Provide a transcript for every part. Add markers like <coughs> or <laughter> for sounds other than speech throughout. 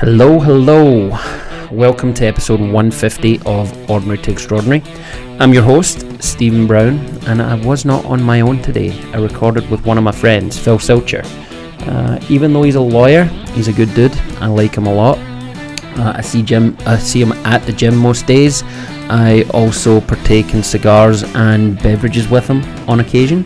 Hello, hello. Welcome to episode 150 of Ordinary to Extraordinary. I'm your host, Stephen Brown, and I was not on my own today. I recorded with one of my friends, Phil Silcher. Uh, even though he's a lawyer, he's a good dude. I like him a lot. Uh, I see Jim. I see him at the gym most days. I also partake in cigars and beverages with him on occasion,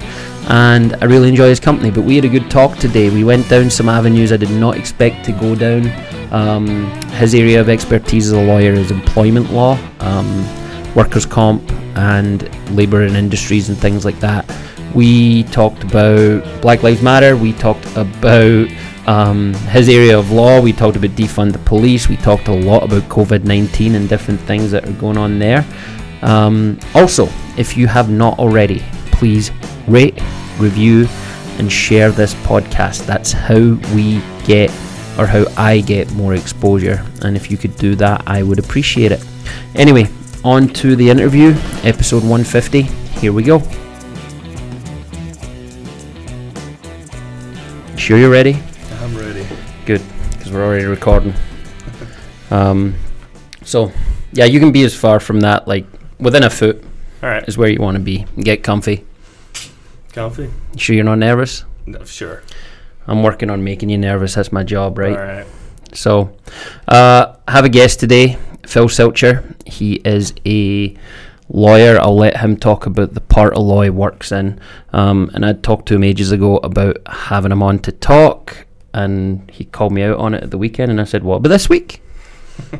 and I really enjoy his company. But we had a good talk today. We went down some avenues I did not expect to go down. Um, his area of expertise as a lawyer is employment law, um, workers' comp, and labour and industries and things like that. We talked about Black Lives Matter. We talked about um, his area of law. We talked about defund the police. We talked a lot about COVID 19 and different things that are going on there. Um, also, if you have not already, please rate, review, and share this podcast. That's how we get or how I get more exposure. And if you could do that, I would appreciate it. Anyway, on to the interview, episode 150. Here we go. Sure, you're ready? I'm ready. Good, because we're already recording. <laughs> Um, so, yeah, you can be as far from that, like within a foot All right. is where you want to be. Get comfy. Comfy? You sure you're not nervous? No, sure. I'm working on making you nervous. That's my job, right? All right. So, uh, have a guest today, Phil Silcher. He is a lawyer. I'll let him talk about the part of law he works in. Um, and I talked to him ages ago about having him on to talk, and he called me out on it at the weekend, and I said, "What about this week?"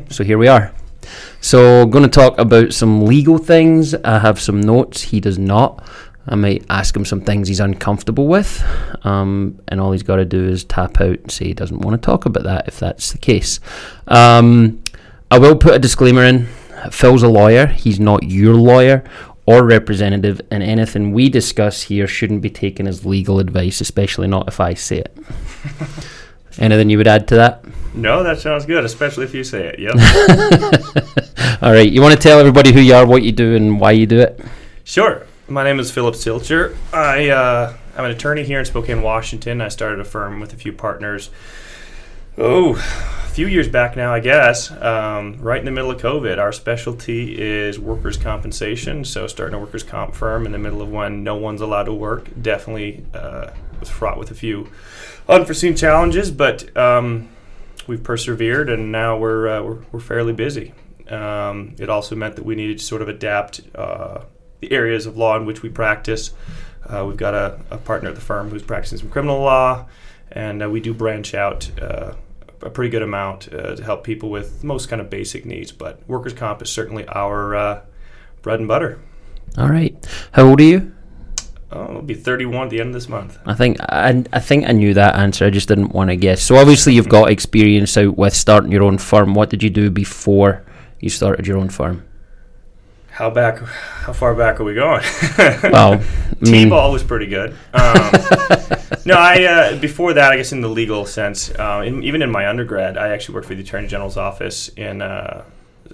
so here we are. So, going to talk about some legal things. I have some notes. He does not. I might ask him some things he's uncomfortable with, um, and all he's got to do is tap out and say he doesn't want to talk about that if that's the case. Um, I will put a disclaimer in. Phil's a lawyer. He's not your lawyer or representative, and anything we discuss here shouldn't be taken as legal advice, especially not if I say it. <laughs> Anything you would add to that? No, that sounds good, especially if you say it. Yep. <laughs> All right. You want to tell everybody who you are, what you do, and why you do it? sure. My name is Philip Silcher. I, uh, I'm an attorney here in Spokane, Washington. I started a firm with a few partners. Oh, a few years back now, I guess. Um, right in the middle of COVID, our specialty is workers' compensation. So, starting a workers' comp firm in the middle of when no one's allowed to work definitely uh, was fraught with a few unforeseen challenges, but um, we've persevered, and now we're uh, we're, we're fairly busy. Um, it also meant that we needed to sort of adapt uh, the areas of law in which we practice. Uh, we've got a, a partner at the firm who's practicing some criminal law, and uh, we do branch out uh, a pretty good amount uh, to help people with most kind of basic needs. But workers' comp is certainly our uh, bread and butter. All right. How old are you? Oh, it'll be 31 at the end of this month. I think I, I think I knew that answer. I just didn't want to guess. So obviously you've got experience out with starting your own firm. What did you do before you started your own firm? How back? How far back are we going? <laughs> Well, I mean, T-ball was pretty good. Um, <laughs> no, I uh, before that, I guess in the legal sense, uh, in, even in my undergrad, I actually worked for the Attorney General's office in uh,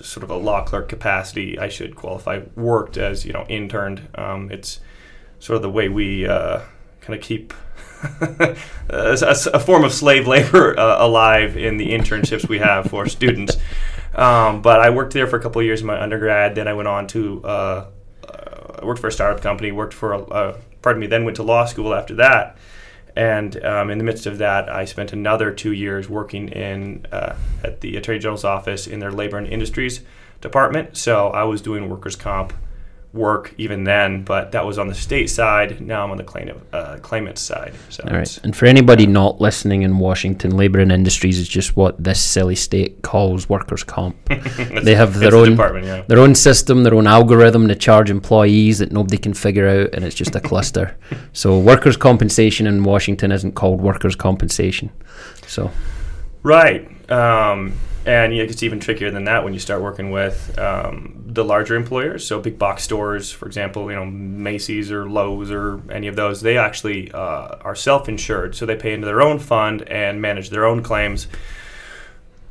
sort of a law clerk capacity. I should qualify. Worked as you know interned. Um, it's sort of the way we uh, kind of keep. <laughs> a, a- a form of slave labor uh, alive in the internships we have for students. Um, but I worked there for a couple of years in my undergrad. Then I went on to uh, uh, worked for a startup company. Worked for a, uh, pardon me. Then went to law school after that. And um, in the midst of that, I spent another two years working in uh, at the Attorney General's office in their labor and industries department. So I was doing workers' comp work even then, but that was on the state side. Now I'm on the claimant uh, claimant side. So all right. And for anybody not listening in Washington, Labour and Industries is just what this silly state calls workers' comp. <laughs> they have their the own department. Yeah. their own system, their own algorithm to charge employees that nobody can figure out, and it's just a cluster. <laughs> So workers' compensation in Washington isn't called workers' compensation. So Right. Um, and yeah, it's even trickier than that when you start working with um, the larger employers. So big box stores, for example, you know Macy's or Lowe's or any of those, they actually uh, are self-insured, so they pay into their own fund and manage their own claims.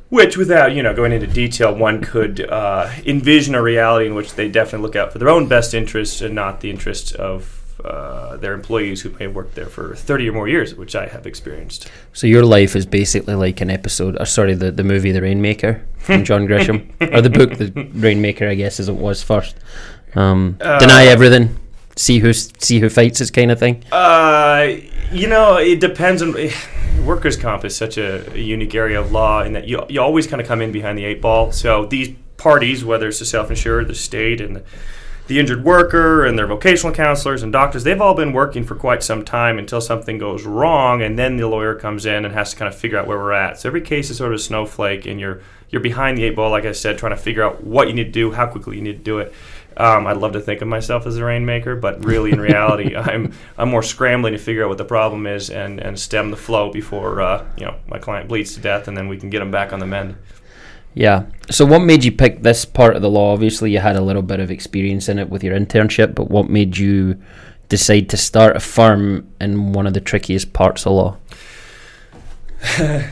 Which, without you know going into detail, one could uh, envision a reality in which they definitely look out for their own best interests and not the interests of uh, their employees who may have worked there for 30 or more years, which I have experienced. So your life is basically like an episode, or sorry, the, the movie The Rainmaker from John Grisham, <laughs> or the book The Rainmaker, I guess, as it was first. Um, Uh, deny everything, see who see who fights, this kind of thing. Uh, you know, it depends on. <sighs> Workers' comp is such a, a unique area of law in that you, you always kind of come in behind the eight ball. So these parties, whether it's the self-insured, the state, and the, the injured worker, and their vocational counselors and doctors, they've all been working for quite some time until something goes wrong, and then the lawyer comes in and has to kind of figure out where we're at. So every case is sort of a snowflake, and you're you're behind the eight ball, like I said, trying to figure out what you need to do, how quickly you need to do it. Um, I'd love to think of myself as a rainmaker, but really, in reality, <laughs> I'm I'm more scrambling to figure out what the problem is and, and stem the flow before uh, you know my client bleeds to death, and then we can get them back on the mend. Yeah. So what made you pick this part of the law? Obviously, you had a little bit of experience in it with your internship, but what made you decide to start a firm in one of the trickiest parts of law? <laughs>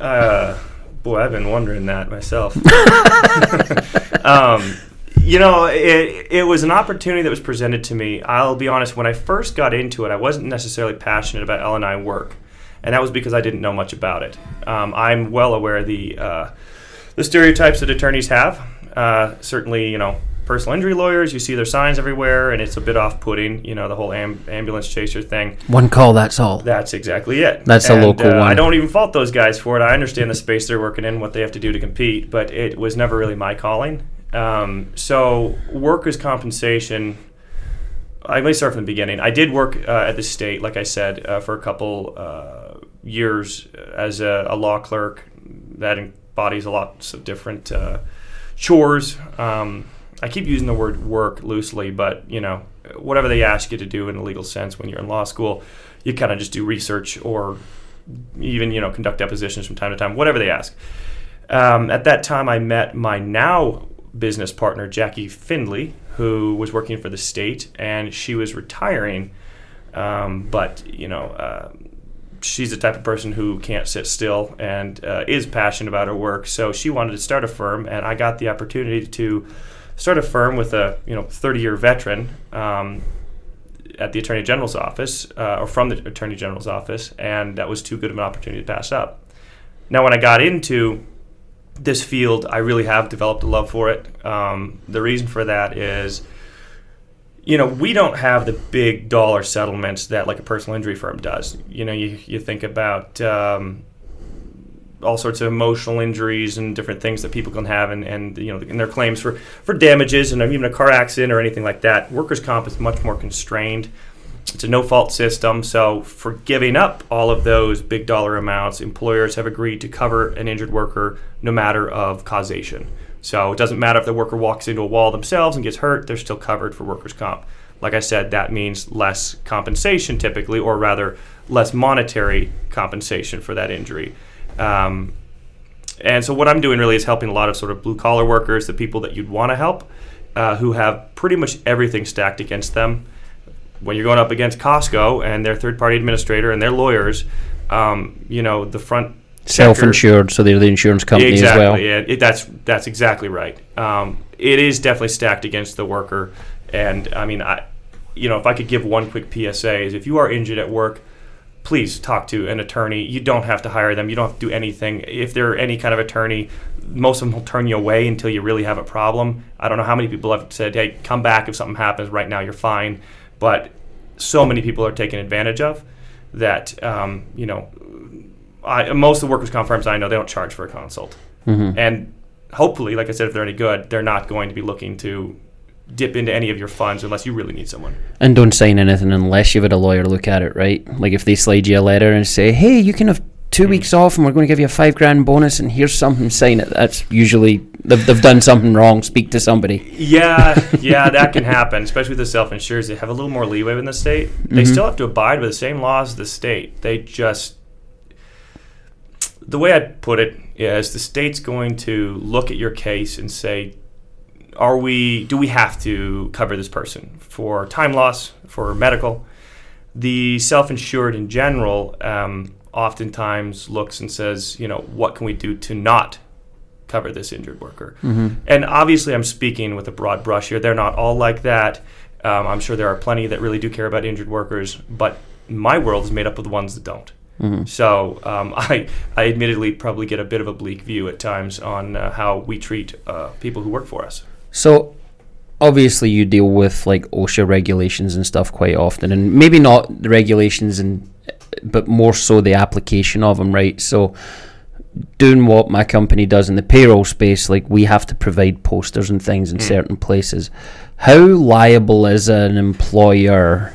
Uh, boy, I've been wondering that myself. <laughs> um, you know, it, it was an opportunity that was presented to me. I'll be honest, when I first got into it, I wasn't necessarily passionate about L&I work. And that was because I didn't know much about it. Um, I'm well aware of the, uh, the stereotypes that attorneys have. Uh, certainly, you know, personal injury lawyers, you see their signs everywhere, and it's a bit off putting, you know, the whole am- ambulance chaser thing. One call, that's all. That's exactly it. That's a local uh, one. I don't even fault those guys for it. I understand the space they're working in, what they have to do to compete, but it was never really my calling. Um, so, workers' compensation. I may start from the beginning. I did work uh, at the state, like I said, uh, for a couple uh, years as a, a law clerk. That embodies a lot of different uh, chores. Um, I keep using the word work loosely, but you know, whatever they ask you to do in a legal sense when you're in law school, you kind of just do research or even you know conduct depositions from time to time, whatever they ask. Um, at that time, I met my now business partner, Jackie Findley, who was working for the state, and she was retiring. Um, but you know, uh, she's the type of person who can't sit still and uh, is passionate about her work. So she wanted to start a firm, and I got the opportunity to start a firm with a you know 30 year veteran. Um, at the Attorney General's office, uh, or from the Attorney General's office, and that was too good of an opportunity to pass up. Now, when I got into this field, I really have developed a love for it. Um, the reason for that is, you know, we don't have the big dollar settlements that like a personal injury firm does. You know, you, you think about um, all sorts of emotional injuries and different things that people can have, and, and you know, in their claims for, for damages and even a car accident or anything like that. Workers' comp is much more constrained. It's a no fault system, so for giving up all of those big dollar amounts, employers have agreed to cover an injured worker no matter of causation. So it doesn't matter if the worker walks into a wall themselves and gets hurt, they're still covered for workers' comp. Like I said, that means less compensation typically, or rather, less monetary compensation for that injury. Um, and so what I'm doing really is helping a lot of sort of blue collar workers, the people that you'd want to help, uh, who have pretty much everything stacked against them. When you're going up against Costco and their third party administrator and their lawyers, um, you know, the front Self-insured, so they're the insurance company exactly, as well. Yeah, it, that's that's exactly right. Um, it is definitely stacked against the worker, and I mean, I, you know, if I could give one quick PSA is if you are injured at work, please talk to an attorney. You don't have to hire them. You don't have to do anything. If they're any kind of attorney, most of them will turn you away until you really have a problem. I don't know how many people have said, "Hey, come back if something happens. Right now, you're fine," but so many people are taken advantage of that um, you know I, most of the workers' comp firms I know they don't charge for a consult, Mhm. and hopefully, like I said, if they're any good, they're not going to be looking to dip into any of your funds unless you really need someone. And don't sign anything unless you've had a lawyer look at it, right? Like if they slide you a letter and say, "Hey, you can have two Mm. weeks off, and we're going to give you a five grand bonus, and here's something, sign it." That's usually they've, they've done something wrong. Speak to somebody. Yeah, <laughs> yeah, that can happen, especially with the self-insurers. They have a little more leeway in the state. They Mhm. still have to abide by the same laws as the state. They just the way I put it is the state's going to look at your case and say, are we do we have to cover this person for time loss, for medical? The self-insured in general um, oftentimes looks and says, you know, what can we do to not cover this injured worker? Mm-hmm. And obviously, I'm speaking with a broad brush here. They're not all like that. Um, I'm sure there are plenty that really do care about injured workers, but my world is made up of the ones that don't. Mm-hmm. So um, <laughs> I, I admittedly probably get a bit of a bleak view at times on uh, how we treat uh, people who work for us. So obviously you deal with like OSHA regulations and stuff quite often, and maybe not the regulations and but more so the application of them, right? So doing what my company does in the payroll space, like we have to provide posters and things in Mm. certain places. How liable is an employer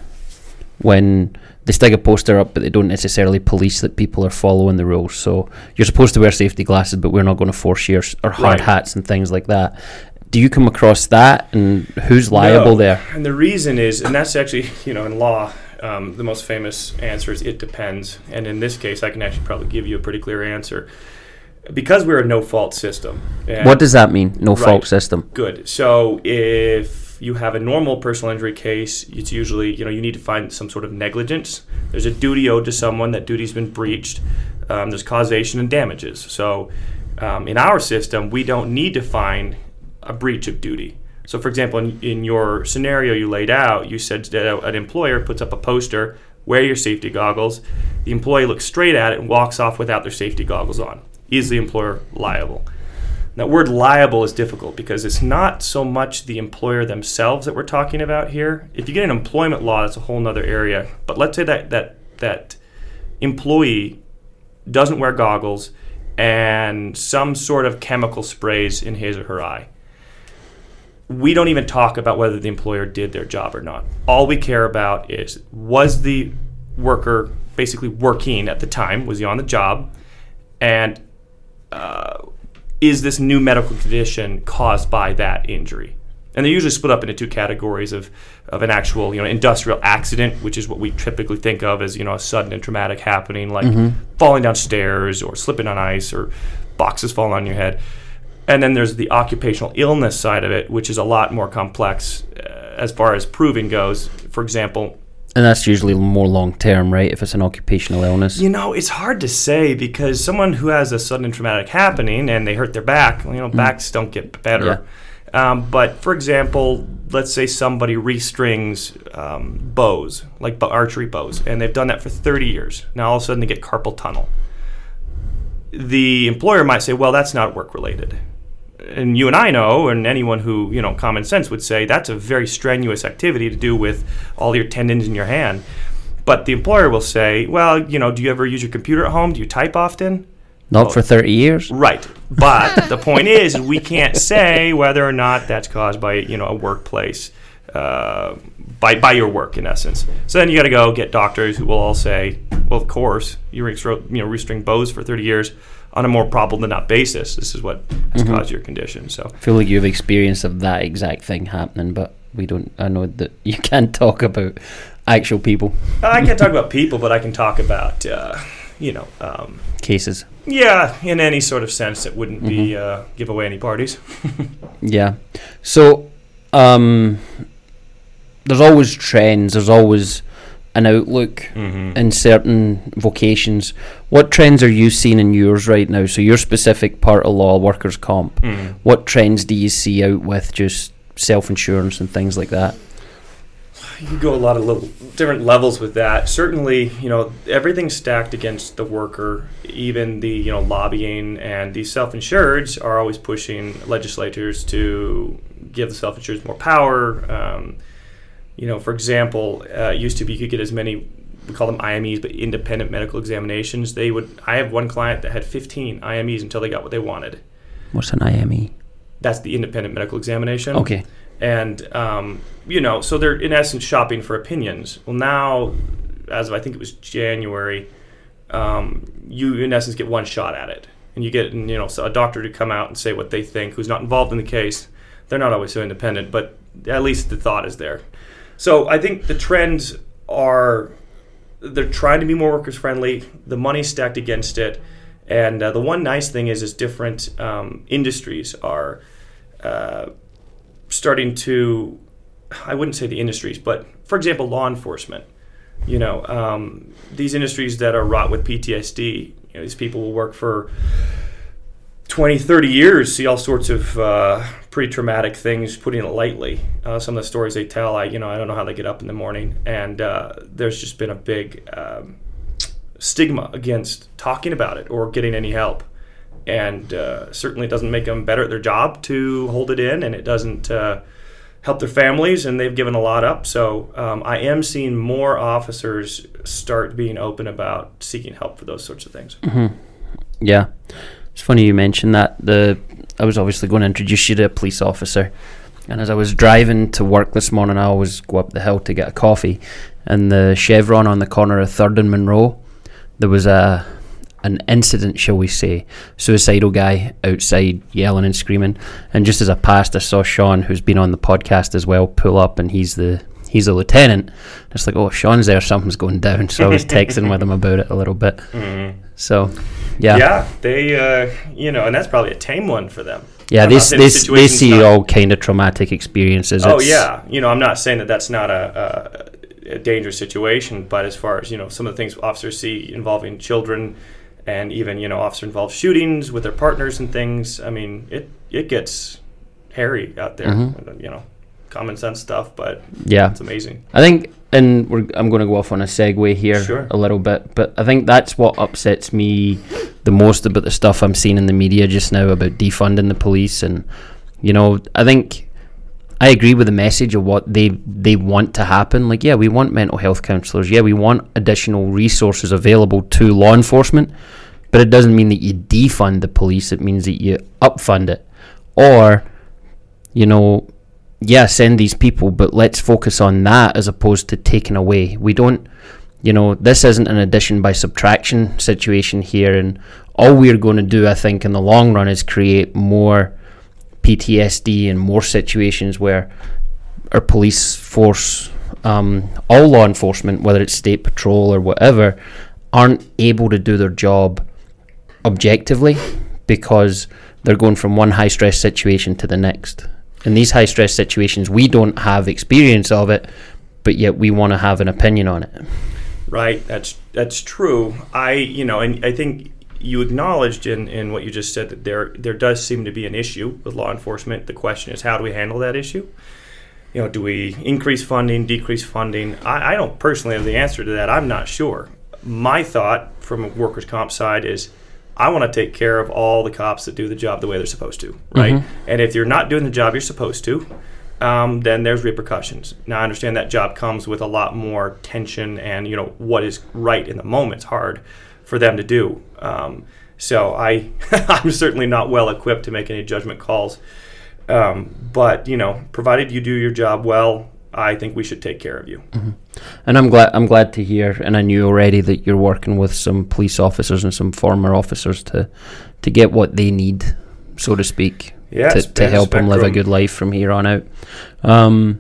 when they stick a poster up, but they don't necessarily police that people are following the rules? So you're supposed to wear safety glasses, but we're not going to force you or, or hard Right. hats and things like that. Do you come across that, and who's liable No. there? And the reason is, and that's actually, you know, in law, um, the most famous answer is it depends. And in this case, I can actually probably give you a pretty clear answer. Because we're a no fault system. What does that mean? No Right. fault system. Good. So if you have a normal personal injury case, it's usually, you know, you need to find some sort of negligence. There's a duty owed to someone, that duty's been breached. Um, there's causation and damages. So um, in our system, we don't need to find a breach of duty. So, for example, in, in your scenario you laid out, you said that an employer puts up a poster, wear your safety goggles. The employee looks straight at it and walks off without their safety goggles on. Is the employer liable? That word liable is difficult because it's not so much the employer themselves that we're talking about here. If you get an employment law, that's a whole other area. But let's say that that that employee doesn't wear goggles and some sort of chemical sprays in his or her eye. We don't even talk about whether the employer did their job or not. All we care about is was the worker basically working at the time? Was he on the job? And uh, is this new medical condition caused by that injury? And they're usually split up into two categories of, of an actual, you know, industrial accident, which is what we typically think of as, you know, a sudden and traumatic happening, like falling down stairs or slipping on ice or boxes falling on your head. And then there's the occupational illness side of it, which is a lot more complex uh, as far as proving goes. For example, And that's usually more long term, right? If it's an occupational illness. You know, it's hard to say because someone who has a sudden traumatic happening and they hurt their back, you know, backs don't get better. Um, but for example, let's say somebody restrings um, bows, like archery bows, and they've done that for 30 years. Now all of a sudden they get carpal tunnel. The employer might say, well, that's not work related. And you and I know, and anyone who, you know, common sense would say that's a very strenuous activity to do with all your tendons in your hand. But the employer will say, well, you know, do you ever use your computer at home? Do you type often? Not for 30 years. Right. But <laughs> the point is, we can't say whether or not that's caused by, you know, a workplace, uh, by, by your work, in essence. So then you got to go get doctors who will all say, well, of course, you, restro- you know, restring bows for 30 years on a more probable than not basis. This is what has caused your condition. So I feel like you have experience of that exact thing happening, but we don't. I know that <laughs> you can't talk about actual people I can't talk about people, but I can talk about, uh, you know, um, cases. yeah, in any sort of sense that wouldn't be uh, give away any parties. <laughs> Yeah. So, um, there's always trends. There's always an outlook Mm-hmm. in certain vocations. What trends are you seeing in yours right now? So your specific part of law, workers' comp. Mm. What trends do you see out with just self insurance and things like that? You go a lot of little different levels with that. Certainly, you know, everything's stacked against the worker. Even the you know lobbying and the self-insureds are always pushing legislators to give the self-insureds more power. Um, you know, for example, uh, used to be you could get as many we call them IMEs, but independent medical examinations. They would. I have one client that had 15 IMEs until they got what they wanted. What's an IME? That's the independent medical examination Okay. and um, you know, so they're in essence shopping for opinions. Well, now, as of I think it was January, um, you in essence get one shot at it, and you get you know a doctor to come out and say what they think, who's not involved in the case. They're not always so independent, but at least the thought is there. So I think the trends are they're trying to be more workers friendly. The money's stacked against it, and uh, the one nice thing is is different um, industries are uh, starting to I wouldn't say the industries, but for example, law enforcement. You know, um, these industries that are wrought with PTSD. You know, these people will work for 20, 30 years, see all sorts of uh, pretty traumatic things, putting it lightly. Uh, some of the stories they tell, I you know I don't know how they get up in the morning, and uh, there's just been a big um, stigma against talking about it or getting any help, and uh, certainly it doesn't make them better at their job to hold it in, and it doesn't uh, help their families, and they've given a lot up. So um, I am seeing more officers start being open about seeking help for those sorts of things. Yeah, it's funny you mentioned that. The I was obviously going to introduce you to a police officer, and as I was driving to work this morning, I always go up the hill to get a coffee, and the Chevron on the corner of Third and Monroe, there was a an incident, shall we say, suicidal guy outside yelling and screaming, and just as I passed, I saw Sean, who's been on the podcast as well, pull up, and he's the he's a lieutenant. It's like, oh, Sean's there, something's going down. <laughs> So I was texting with him about it a little bit. Mm-hmm. So, yeah. Yeah, they, uh, you know, and that's probably a tame one for them. Yeah, they, not they, the s- they situation's see not- all kind of traumatic experiences. Oh It's- yeah, you know, I'm not saying that that's not a, a, a dangerous situation, but as far as you know, some of the things officers see involving children, and even you know, officer-involved shootings with their partners and things. I mean, it it gets hairy out there. Mm-hmm. You know, common sense stuff, but Yeah. it's amazing. I think, and we're, I'm going to go off on a segue here Sure. a little bit, but I think that's what upsets me the most about the stuff I'm seeing in the media just now about defunding the police. And, you know, I think I agree with the message of what they, they want to happen. Like, yeah, we want mental health counsellors. Yeah, we want additional resources available to law enforcement, but it doesn't mean that you defund the police. It means that you upfund it. Or, you know, yeah, send these people, but let's focus on that as opposed to taking away. We don't, you know, this isn't an addition by subtraction situation here, and all we're going to do, I think, in the long run is create more PTSD and more situations where our police force, um, all law enforcement, whether it's state patrol or whatever, aren't able to do their job objectively because they're going from one high stress situation to the next. In these high stress situations, we don't have experience of it, but yet we want to have an opinion on it. Right. That's that's true. I you know, and I think you acknowledged in, in what you just said that there there does seem to be an issue with law enforcement. The question is how do we handle that issue? You know, do we increase funding, decrease funding? I, I don't personally have the answer to that. I'm not sure. My thought from a workers' comp side is I want to take care of all the cops that do the job the way they're supposed to, right? And if you're not doing the job you're supposed to, um, then there's repercussions. Now I understand that job comes with a lot more tension and you know what is right in the moment. It's hard for them to do. Um, so I <laughs> I'm certainly not well equipped to make any judgment calls. Um, but you know, provided you do your job well, I think we should take care of you. And I'm glad I'm glad to hear, and I knew already that you're working with some police officers and some former officers to to get what they need, so to speak, Yeah, to, to help them live a good life from here on out. Um,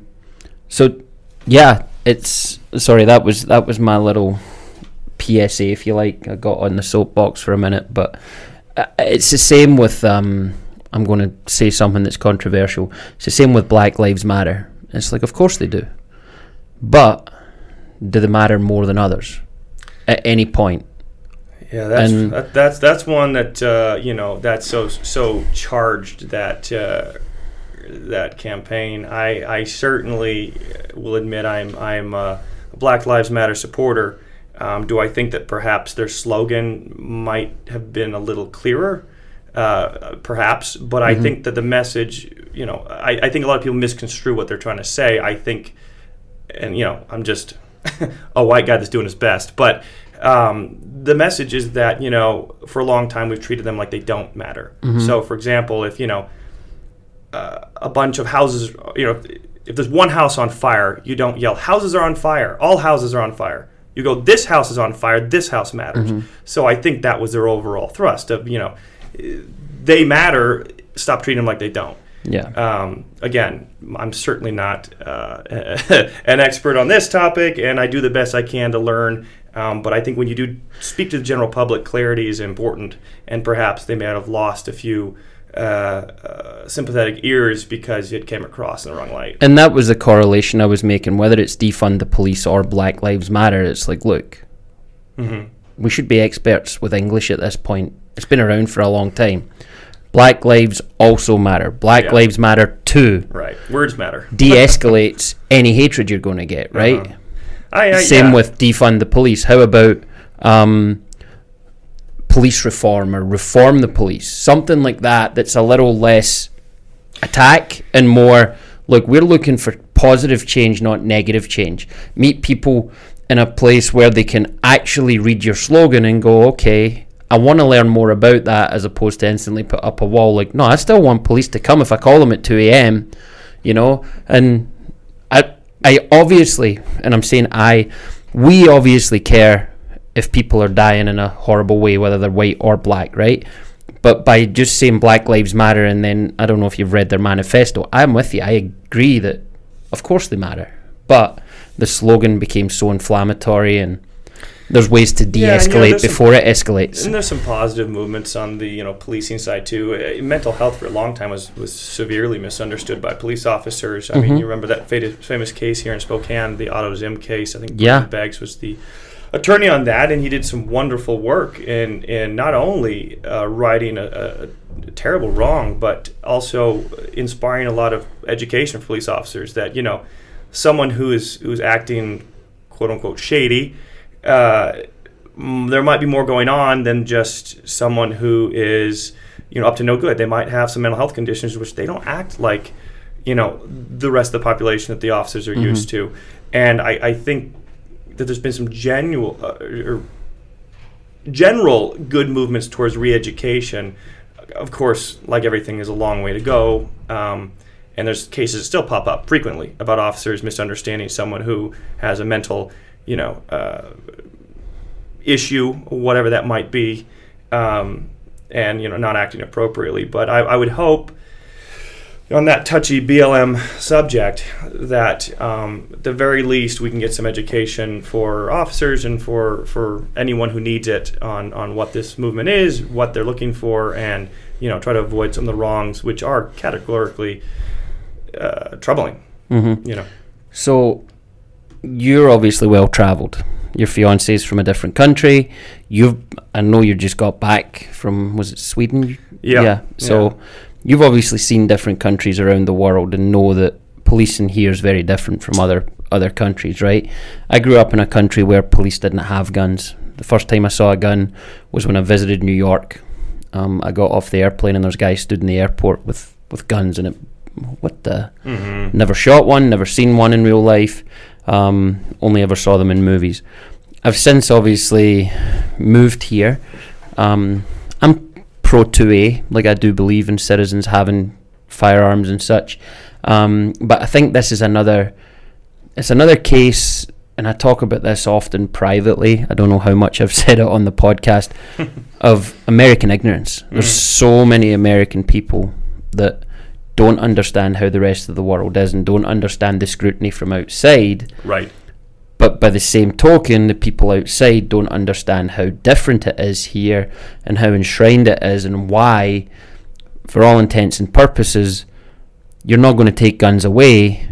so yeah, it's sorry that was that was my little PSA, if you like. I got on the soapbox for a minute, but uh, it's the same with. Um, I'm going to say something that's controversial. It's the same with Black Lives Matter. It's like, of course they do, but do they matter more than others at any point? Yeah, that's And- that, that's that's one that uh, you know that's so so charged that uh, that campaign. I I certainly will admit I'm I'm a Black Lives Matter supporter. Um, do I think that perhaps their slogan might have been a little clearer? Uh, perhaps, but I think that the message, you know, I, I think a lot of people misconstrue what they're trying to say. I think and you know i'm just <laughs> a white guy that's doing his best but um, the message is that you know for a long time we've treated them like they don't matter. So for example if you know uh, a bunch of houses you know if, if there's one house on fire you don't yell houses are on fire. All houses are on fire. You go this house is on fire. This house matters. So i think that was their overall thrust of you know they matter stop treating them like they don't Yeah. um, again, I'm certainly not uh, <laughs> an expert on this topic, and I do the best I can to learn. Um, but I think when you do speak to the general public, clarity is important, and perhaps they may have lost a few uh, uh, sympathetic ears because it came across in the wrong light. And that was the correlation I was making. Whether it's defund the police or Black Lives Matter, it's like, look, we should be experts with English at this point. It's been around for a long time. Black lives also matter. Black Yeah. lives matter too. Right. Words matter. <laughs> De-escalates any hatred you're going to get, right? Uh-huh. I, I, Same yeah. with defund the police. How about um, police reform or reform the police? Something like that that's a little less attack and more look, we're looking for positive change, not negative change. Meet people in a place where they can actually read your slogan and go, okay, I want to learn more about that as opposed to instantly put up a wall like, no, I still want police to come if I call them at 2 a.m., you know? And I, I obviously, and I'm saying I, we obviously care if people are dying in a horrible way, whether they're white or black, right? But by just saying Black Lives Matter, and then I don't know if you've read their manifesto, I'm with you. I agree that, of course, they matter. But the slogan became so inflammatory, and there's ways to de Yeah, and, you know, escalate there's some- before it escalates. And there's some positive movements on the you know policing side too. Uh, mental health for a long time was, was severely misunderstood by police officers. I Mhm. mean, you remember that famous, famous case here in Spokane, the Otto Zehm case. I think Yeah. Beggs was the attorney on that, and he did some wonderful work in in not only uh, righting a, a, terrible wrong, but also inspiring a lot of education for police officers. That you know, someone who is who is acting quote unquote shady. Uh, there might be more going on than just someone who is you know up to no good. They might have some mental health conditions which they don't act like you know the rest of the population that the officers are used to. And I, I think that there's been some genuine uh, or general good movements towards re-education. Of course, like everything, is a long way to go. Um, and there's cases that still pop up frequently about officers misunderstanding someone who has a mental, you know, uh, issue, whatever that might be, um, and you know, not acting appropriately. But I, I would hope on that touchy BLM subject that um, at the very least we can get some education for officers and for, for anyone who needs it on, on what this movement is, what they're looking for, and you know try to avoid some of the wrongs which are categorically uh, troubling. hmm You know, So you're obviously well travelled. Your fiance's from a different country. You've I know you just got back from was it Sweden? Yeah. So you've obviously seen different countries around the world and know that policing here is very different from other other countries, right? I grew up in a country where police didn't have guns. The first time I saw a gun was when I visited New York. Um, I got off the airplane and there's guys stood in the airport with, with guns and it what the mm-hmm. Never shot one, never seen one in real life. Um, only ever saw them in movies. I've since obviously moved here. Um, I'm pro 2A, like I do believe in citizens having firearms and such. Um, but I think this is another. It's another case, and I talk about this often privately. I don't know how much I've <laughs> said it on the podcast <laughs> of American ignorance. There's Mm. so many American people that don't understand how the rest of the world is and don't understand the scrutiny from outside. right. But by the same token, the people outside don't understand how different it is here and how enshrined it is and why, for all intents and purposes, you're not going to take guns away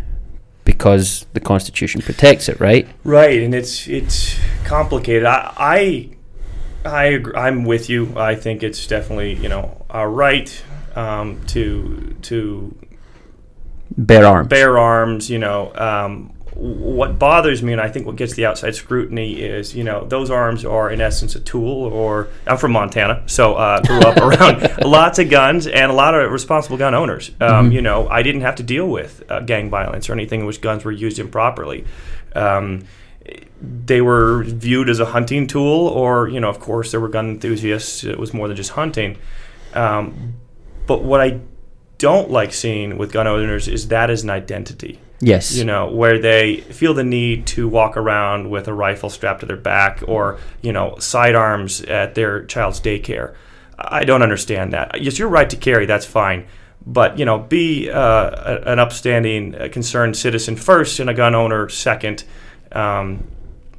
because the Constitution protects it, right? Right, and it's it's complicated. I I, I agree, I'm with you. I think it's definitely you know our right um, to to Bear arms. bear arms. You know, um, what bothers me, and I think what gets the outside scrutiny is, you know, those arms are in essence a tool. Or I'm from Montana, so uh, grew up <laughs> around lots of guns and a lot of responsible gun owners. Um, You know, I didn't have to deal with uh, gang violence or anything in which guns were used improperly. Um, they were viewed as a hunting tool, or you know, of course, there were gun enthusiasts. It was more than just hunting. Um, but what I don't like seeing with gun owners is that as an identity. Yes. You know, where they feel the need to walk around with a rifle strapped to their back, or you know, sidearms at their child's daycare. I don't understand that. Yes, you're right to carry. That's fine. But you know, be uh, an upstanding, uh, concerned citizen first, and a gun owner second. Um,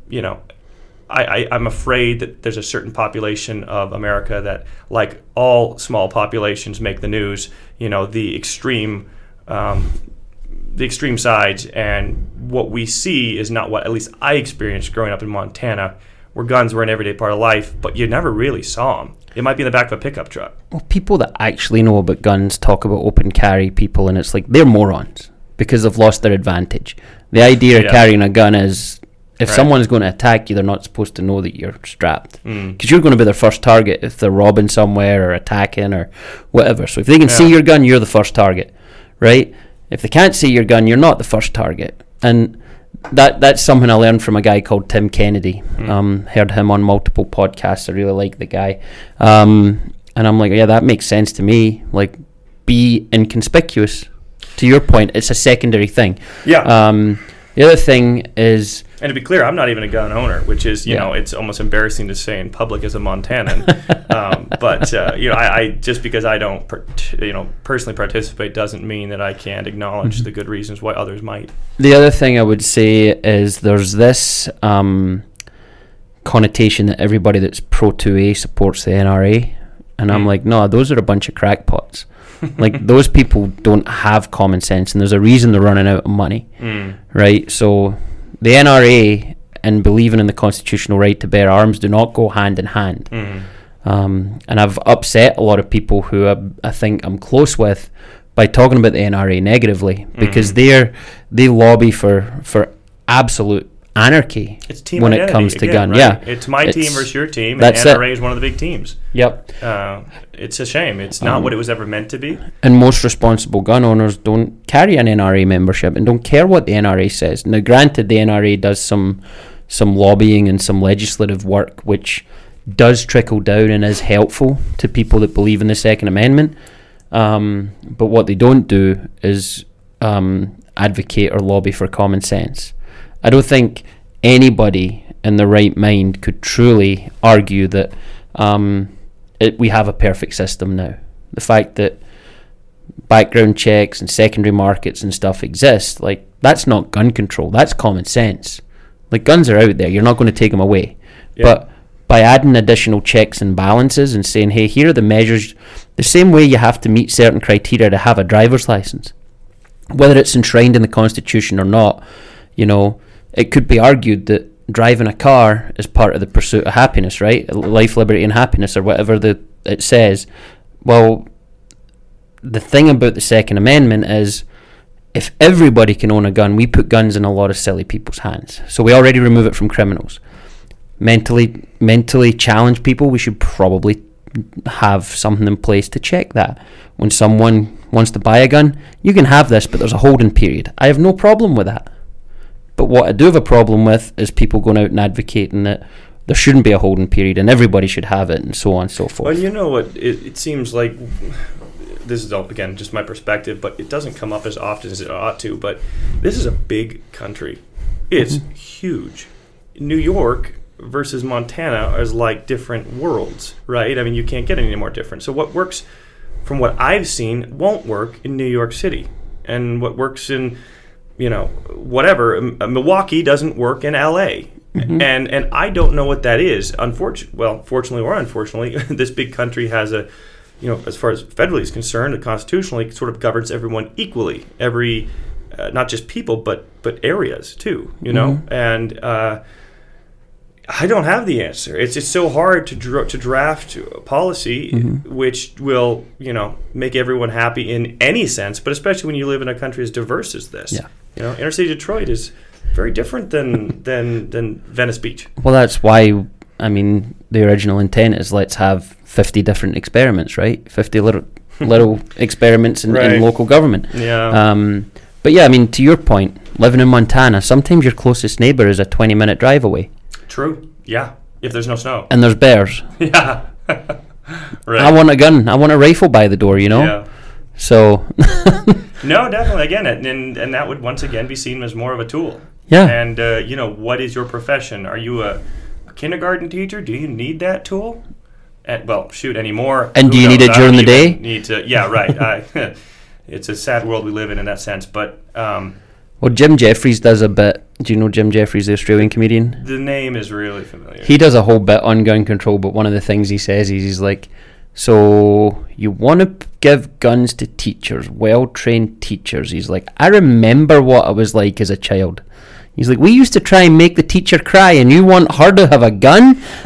you know, I, I, I'm afraid that there's a certain population of America that, like all small populations, make the news. You know, the extreme, um, the extreme sides, and what we see is not what at least I experienced growing up in Montana, where guns were an everyday part of life, but you never really saw them. It might be in the back of a pickup truck. Well, people that actually know about guns talk about open carry people, and it's like they're morons because they've lost their advantage. The idea of carrying a gun is if Right. is going to attack you, they're not supposed to know that you're strapped Mm. because you're going to be their first target if they're robbing somewhere or attacking or whatever. So if they can see your gun, you're the first target, right? If they can't see your gun, you're not the first target, and that that's something I learned from a guy called Tim Kennedy. Mm. Um, heard him on multiple podcasts. I really like the guy, um, and I'm like, yeah, that makes sense to me. Like, be inconspicuous. To your point, it's a secondary thing. Yeah. Um, the other thing is, And to be clear, I'm not even a gun owner, which is, you Yeah. know, it's almost embarrassing to say in public as a Montanan. <laughs> um, but uh, you know, I, I just because I don't, part- you know, personally participate doesn't mean that I can't acknowledge Mm-hmm. the good reasons why others might. The other thing I would say is there's this um, connotation that everybody that's pro 2A supports the NRA. And I'm Mm. like, no, those are a bunch of crackpots. <laughs> like, those people don't have common sense, and there's a reason they're running out of money, Mm. right? So, the NRA and believing in the constitutional right to bear arms do not go hand in hand. Mm. Um, and I've upset a lot of people who I, I think I'm close with by talking about the NRA negatively because Mhm. they're they lobby for for absolute anarchy. It's team When it comes to again, gun, right? yeah. It's my team It's- versus your team, and that's it. NRA is one of the big teams. Yep. Uh, it's a shame. It's not Um, what it was ever meant to be. And most responsible gun owners don't carry an NRA membership and don't care what the NRA says. Now, granted, the NRA does some some lobbying and some legislative work, which does trickle down and is helpful to people that believe in the Second Amendment. Um, but what they don't do is um, advocate or lobby for common sense. I don't think anybody in the right mind could truly argue that um, it, we have a perfect system now. The fact that background checks and secondary markets and stuff exist, like that's not gun control. That's common sense. Like guns are out there. You're not going to take them away. Yeah. But by adding additional checks and balances and saying, hey, here are the measures, the same way you have to meet certain criteria to have a driver's license, whether it's enshrined in the Constitution or not, you know, it could be argued that driving a car is part of the pursuit of happiness, right? Life, liberty, and happiness, or whatever the it says. Well, the thing about the Second Amendment is if everybody can own a gun, we put guns in a lot of silly people's hands. So we already remove it from criminals. Mentally, mentally challenged people, we should probably have something in place to check that. When someone wants to buy a gun, you can have this, but there's a holding period. I have no problem with that. But what I do have a problem with is people going out and advocating that there shouldn't be a holding period and everybody should have it and so on and so forth. Well, you know what? It, it seems like this is all, again just my perspective, but it doesn't come up as often as it ought to. But this is a big country. It's Mm-hmm. huge. New York versus Montana is like different worlds, right? I mean, you can't get any more different. So what works, from what I've seen, won't work in New York City, and what works in you know, whatever. Uh, Milwaukee doesn't work in LA. And and I don't know what that is. Unfortunately, well, fortunately or unfortunately, <laughs> this big country has a, you know, as far as federally is concerned, it constitutionally sort of governs everyone equally. Every, uh, not just people, but but areas too. You know, and uh, I don't have the answer. It's it's so hard to dra- to draft a policy which will you know make everyone happy in any sense, but especially when you live in a country as diverse as this. Yeah. You know, inner city Detroit is very different than <laughs> than than Venice Beach. Well, that's why, I mean, the original intent is let's have 50 different experiments, right? 50 little <laughs> little experiments in, Right. in local government. Yeah. Um, but yeah, I mean, to your point, living in Montana, sometimes your closest neighbour is a 20 minute drive away, True. Yeah. If there's no snow. and there's bears. <laughs> Yeah. right. I want a gun, I want a rifle by the door, you know? Yeah. So, <laughs> No, definitely. Again, and, and and that would once again be seen as more of a tool. yeah. And uh, you know, what is your profession? Are you a, a kindergarten teacher? Do you need that tool? And, well, shoot, anymore. And do you need it during the day? Need to? Yeah, right. I, <laughs> it's a sad world we live in in that sense. But um, Well, Jim Jefferies does a bit. Do you know Jim Jefferies, the Australian comedian? the name is really familiar. He does a whole bit on gun control, but one of the things he says is he's like, so you want to give guns to teachers, well trained teachers. He's like, I remember what I was like as a child. He's like, we used to try and make the teacher cry, and you want her to have a gun? <laughs>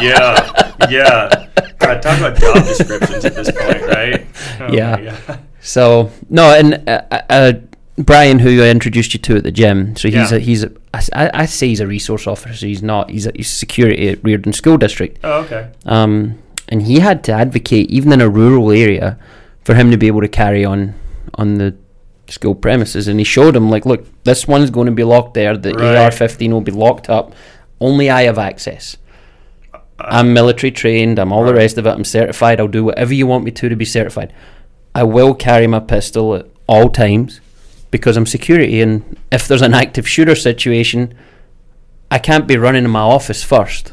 yeah. yeah. God, talk about job descriptions at this point, right? Oh Yeah. So no, and uh, uh, Brian, who I introduced you to at the gym, so he's Yeah. a, he's a, I, I say he's a resource officer. He's not. He's a he's security at Reardan School District. Oh, okay. Um, and he had to advocate, even in a rural area, for him to be able to carry on on the school premises. And he showed him, like, look, this one's going to be locked there. The Right. AR-15 will be locked up. Only I have access. I'm military trained. I'm all the rest of it. I'm certified. I'll do whatever you want me to to be certified. I will carry my pistol at all times because I'm security. And if there's an active shooter situation, I can't be running in my office first.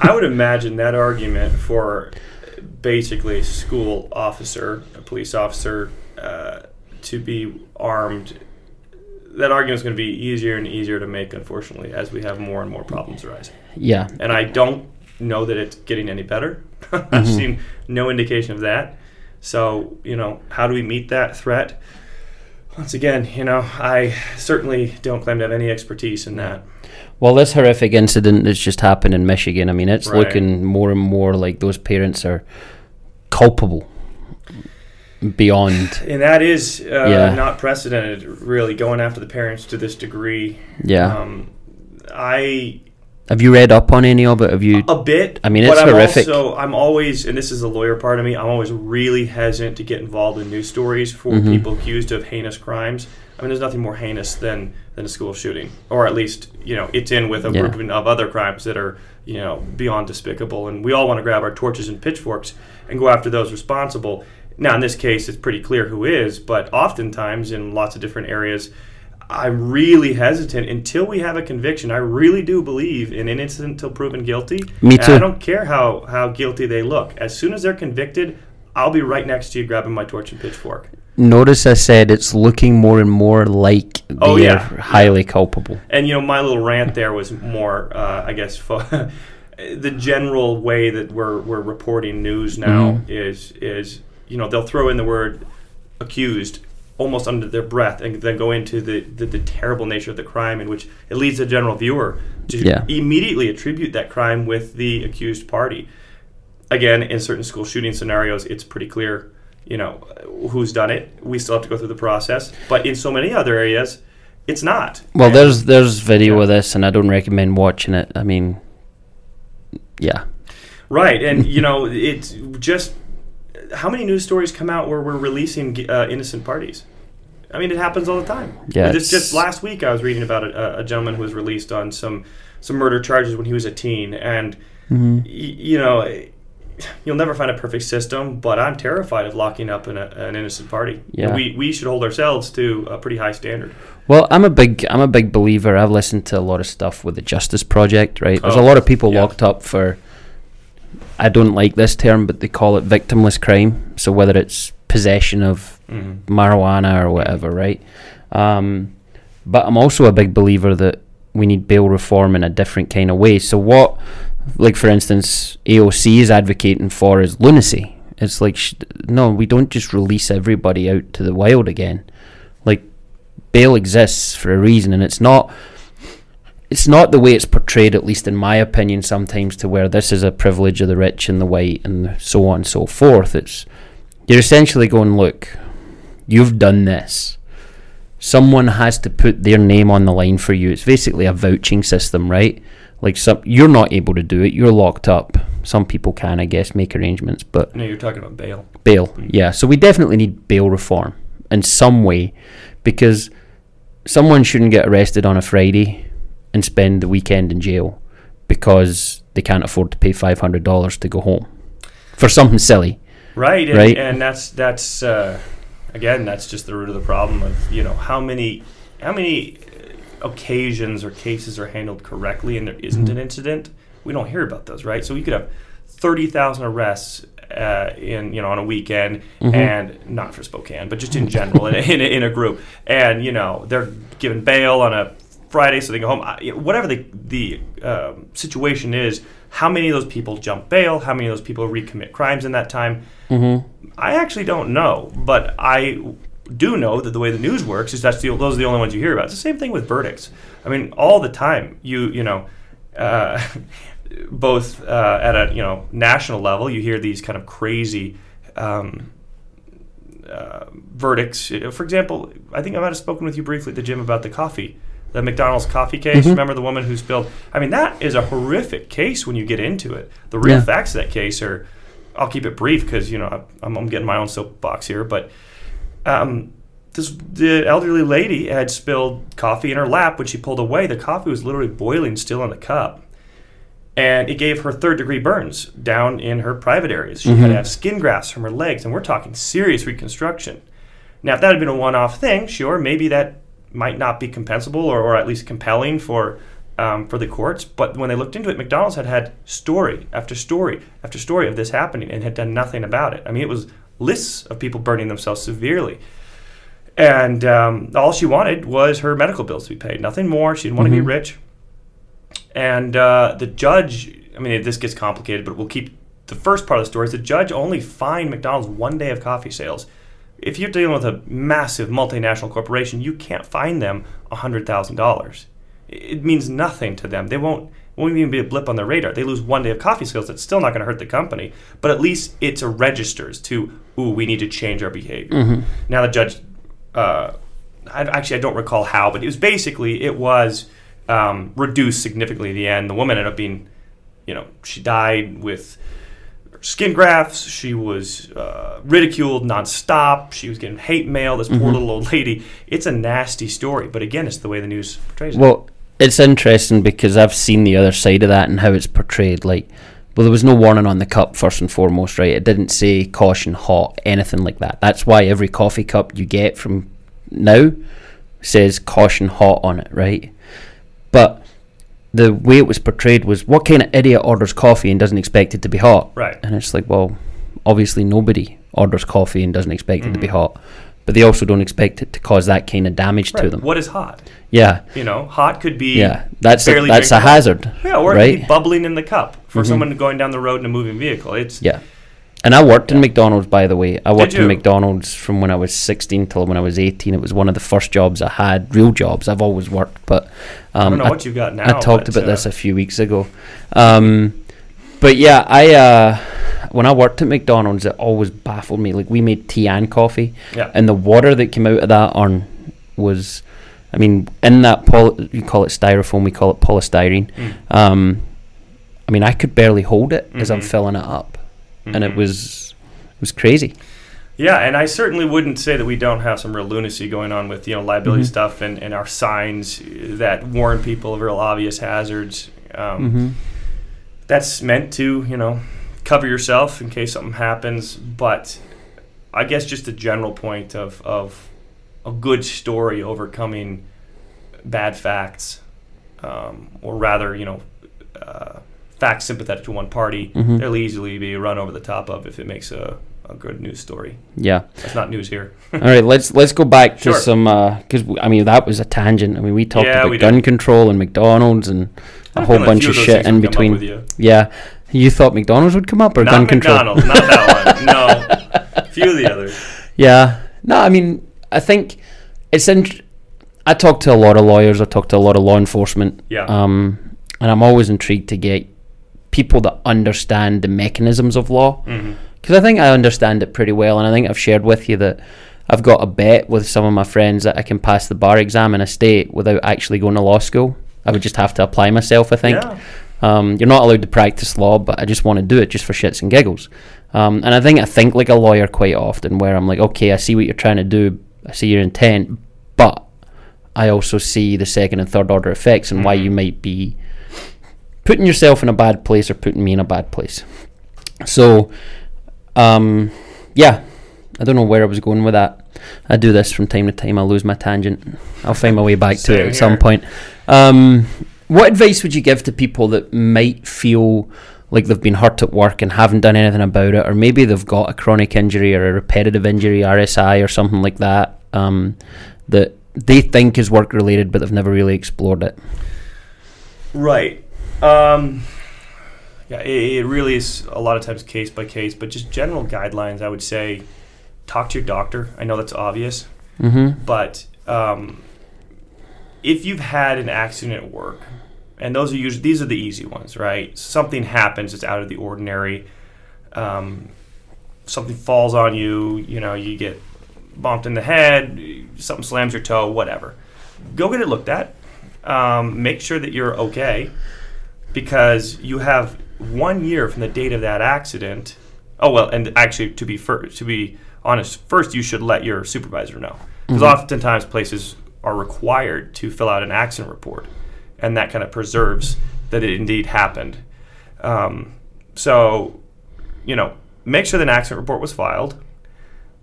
I would imagine that argument for basically a school officer, a police officer, uh, to be armed. That argument is going to be easier and easier to make, unfortunately, as we have more and more problems arising. Yeah. And I don't know that it's getting any better. <laughs> I've seen no indication of that. So, you know, how do we meet that threat? Once again, you know, I certainly don't claim to have any expertise in that. Well, this horrific incident that's just happened in Michigan, I mean, it's Right. looking more and more like those parents are culpable beyond. And that is uh, Yeah. not precedented, really, going after the parents to this degree. Yeah. Um, I Have you read up on any of it? Have you? a bit. I mean, but it's I'm horrific. Also, I'm always, and this is the lawyer part of me. I'm always really hesitant to get involved in news stories for Mhm. people accused of heinous crimes. I mean, there's nothing more heinous than than a school shooting, or at least you know it's in with a Yeah. group of- other crimes that are you know beyond despicable. And we all want to grab our torches and pitchforks and go after those responsible. Now, in this case, it's pretty clear who is, but oftentimes in lots of different areas. I'm really hesitant until we have a conviction. I really do believe in innocent until proven guilty. Me And too. I don't care how, how guilty they look. As soon as they're convicted, I'll be right next to you grabbing my torch and pitchfork. Notice I said it's looking more and more like they Oh, yeah. are highly culpable. And you know, my little rant there was more, uh, I guess, fo- <laughs> the general way that we're we're reporting news now Mhm. is is you know they'll throw in the word accused almost under their breath and then go into the, the, the terrible nature of the crime in which it leads the general viewer to Yeah. immediately attribute that crime with the accused party again in certain school shooting scenarios it's pretty clear you know who's done it we still have to go through the process but in so many other areas it's not Well, And- there's there's video Yeah. of this, and I don't recommend watching it. I mean, yeah, Right, and you know, it's just how many news stories come out where we're releasing uh, innocent parties? I mean, it happens all the time. Yeah, it's- just last week, I was reading about a, a gentleman who was released on some some murder charges when he was a teen, and Mm-hmm. y- you know, you'll never find a perfect system. But I'm terrified of locking up an, an innocent party. Yeah. we we should hold ourselves to a pretty high standard. Well, I'm a big I'm a big believer. I've listened to a lot of stuff with the Justice Project. Right, there's a Oh, lot of people yeah. locked up for. I don't like this term, but they call it victimless crime. So whether it's possession of Mm-hmm. marijuana or whatever, right? Um, but I'm also a big believer that we need bail reform in a different kind of way. So what, like for instance, AOC is advocating for is lunacy. It's like sh- no, we don't just release everybody out to the wild again. Like bail exists for a reason, and it's not. It's not the way it's portrayed, at least in my opinion, sometimes to where this is a privilege of the rich and the white and so on and so forth. It's you're essentially going, look, you've done this. Someone has to put their name on the line for you. It's basically a vouching system, right? Like some, you're not able to do it. You're locked up. Some people can, I guess, make arrangements, but No, you're talking about bail. bail, yeah. So we definitely need bail reform in some way, because someone shouldn't get arrested on a Friday and spend the weekend in jail because they can't afford to pay five hundred dollars to go home for something silly. Right, and, Right. and that's that's uh, again that's just the root of the problem of you know how many how many occasions or cases are handled correctly and there isn't an incident. We don't hear about those, right? So you could have thirty thousand arrests uh, in you know on a weekend, and not for Spokane, but just in general in, a, in, a, in a group, and you know they're given bail on a Friday, so they go home. I- Whatever the the um, situation is, how many of those people jump bail? How many of those people recommit crimes in that time? I actually don't know, but I do know that the way the news works is that's the, those are the only ones you hear about. It's the same thing with verdicts. I mean, all the time you you know, uh, <laughs> both uh, at a you know national level, you hear these kind of crazy um, uh, verdicts. For example, I think I might have spoken with you briefly at the gym about the coffee, the McDonald's coffee case. Mhm. Remember the woman who spilled? I mean, that is a horrific case when you get into it. The real Yeah. facts of that case are. I'll keep it brief because you know I'm, I'm getting my own soapbox here, but um, this the elderly lady had spilled coffee in her lap when she pulled away. The coffee was literally boiling still in the cup, and it gave her third degree burns down in her private areas. She had to have skin grafts from her legs, and we're talking serious reconstruction. Now, if that had been a one off thing, sure, maybe that might not be compensable or, or at least compelling for. Um, for the courts, but when they looked into it, McDonald's had had story after story after story of this happening and had done nothing about it. I mean, it was lists of people burning themselves severely. And um, all she wanted was her medical bills to be paid, nothing more. She didn't want to be Mhm. rich. And uh, the judge, I mean, this gets complicated, but we'll keep the first part of the story. Is the judge only fined McDonald's one day of coffee sales. If you're dealing with a massive multinational corporation, you can't fine them $100,000. It means nothing to them. They won't won't even be a blip on their radar. They lose one day of coffee sales. That's still not going to hurt the company, but at least it's a registers to, ooh, we need to change our behavior. Now the judge, uh, I, actually I don't recall how, but it was basically it was um, reduced significantly at the end. The woman ended up being, you know, she died with skin grafts. She was uh, ridiculed nonstop. She was getting hate mail. This poor little old lady. It's a nasty story, but again, it's the way the news portrays it. Well, it's interesting because I've seen the other side of that and how it's portrayed. Like, well, there was no warning on the cup first and foremost, right? It didn't say caution hot, anything like that. That's why every coffee cup you get from now says caution hot on it, right? But the way it was portrayed was what kind of idiot orders coffee and doesn't expect it to be hot? Right. And it's like, well, obviously nobody orders coffee and doesn't expect it to be Mhm. hot, but they also don't expect it to cause that kind of damage to them. What is hot? Yeah, You know, hot could be yeah, that's a, that's a hazard. Yeah, or it could right? be bubbling in the cup for Mhm. someone going down the road in a moving vehicle. It's Yeah. And I worked in McDonald's, by the way. I worked in? McDonald's from when I was 16 till when I was 18. It was one of the first jobs I had, real jobs. I've always worked, but I um, don't know I, what you've got now. I talked about uh, this a few weeks ago. Um, but yeah, I uh, when I worked at McDonald's, it always baffled me. Like we made tea and coffee, Yeah. and the water that came out of that urn was, I mean, in that poly, you call it styrofoam, we call it polystyrene. Mm. Um, I mean, I could barely hold it as I'm Mhm. filling it up, and it Mhm. was it was crazy. Yeah, and I certainly wouldn't say that we don't have some real lunacy going on with you know liability Mhm. stuff and, and our signs that warn people of real obvious hazards. Um, Mm-hmm. That's meant to you know cover yourself in case something happens. But I guess just a general point of of a good story overcoming bad facts, um, or rather you know. Uh, facts sympathetic to one party, Mhm. they'll easily be run over the top of if it makes a, a good news story. Yeah. That's not news here. <laughs> All right. Let's let's go back to Sure. some because I mean that was a tangent. I mean we talked Yeah, about we gun did. control and McDonald's and a I whole bunch few of those shit in would come up between. you. Yeah. You thought McDonald's would come up or Not gun control? McDonald's, not that one. No, <laughs> few of the others. Yeah. No, I mean, I think it's in. I talk to a lot of lawyers. I talk to a lot of law enforcement. Yeah. Um, and I'm always intrigued to get people that understand the mechanisms of law because I think I understand it pretty well, and I think I've shared with you that I've got a bet with some of my friends that I can pass the bar exam in a state without actually going to law school. I would just have to apply myself. I think. Yeah. Um, you're not allowed to practice law, but I just want to do it just for shits and giggles. Um, and I think I think like a lawyer quite often, where I'm like, okay, I see what you're trying to do, I see your intent, but I also see the second and third order effects and why you might be putting yourself in a bad place or putting me in a bad place. So, um, yeah, I don't know where I was going with that. I do this from time to time. I'll lose my tangent. I'll find my way back to it at some point. Um, what advice would you give to people that might feel like they've been hurt at work and haven't done anything about it, or maybe they've got a chronic injury or a repetitive injury, RSI, or something like that, um, that they think is work related, but they've never really explored it? Right. Um, yeah, it, it really is a lot of times case by case, but just general guidelines. I would say, talk to your doctor. I know that's obvious, Mm-hmm. but um, if you've had an accident at work, and those are usually these are the easy ones, right? Something happens that's out of the ordinary. Um, something falls on you, you know, you get bumped in the head, something slams your toe, whatever. Go get it looked at. Um, make sure that you're okay because you have one year from the date of that accident. Oh well, and actually, to be fir- to be honest, first you should let your supervisor know because oftentimes places are required to fill out an accident report, and that kind of preserves that it indeed happened. Um, so, you know, make sure that an accident report was filed.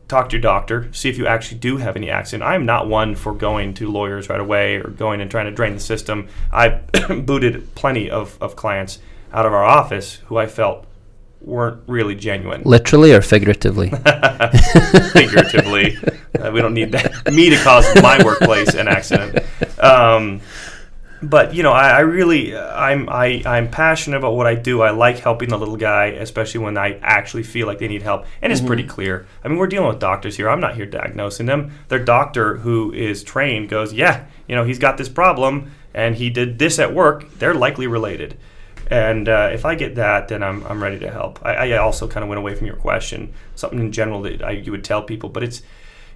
Talk to your doctor. See if you actually do have any accident. I am not one for going to lawyers right away or going and trying to drain the system. I <coughs> booted plenty of, of clients out of our office who I felt weren't really genuine. Literally or figuratively? <laughs> Figuratively, <laughs> uh, we don't need that me to cause my workplace an accident. Um, but you know, I, I really, I'm, I, I'm passionate about what I do. I like helping the little guy, especially when I actually feel like they need help. And it's pretty clear. I mean, we're dealing with doctors here. I'm not here diagnosing them. Their doctor, who is trained, goes, yeah, you know, he's got this problem, and he did this at work. They're likely related. And uh, if I get that, then I'm, I'm ready to help. I, I also kind of went away from your question, something in general that I, you would tell people, but it's,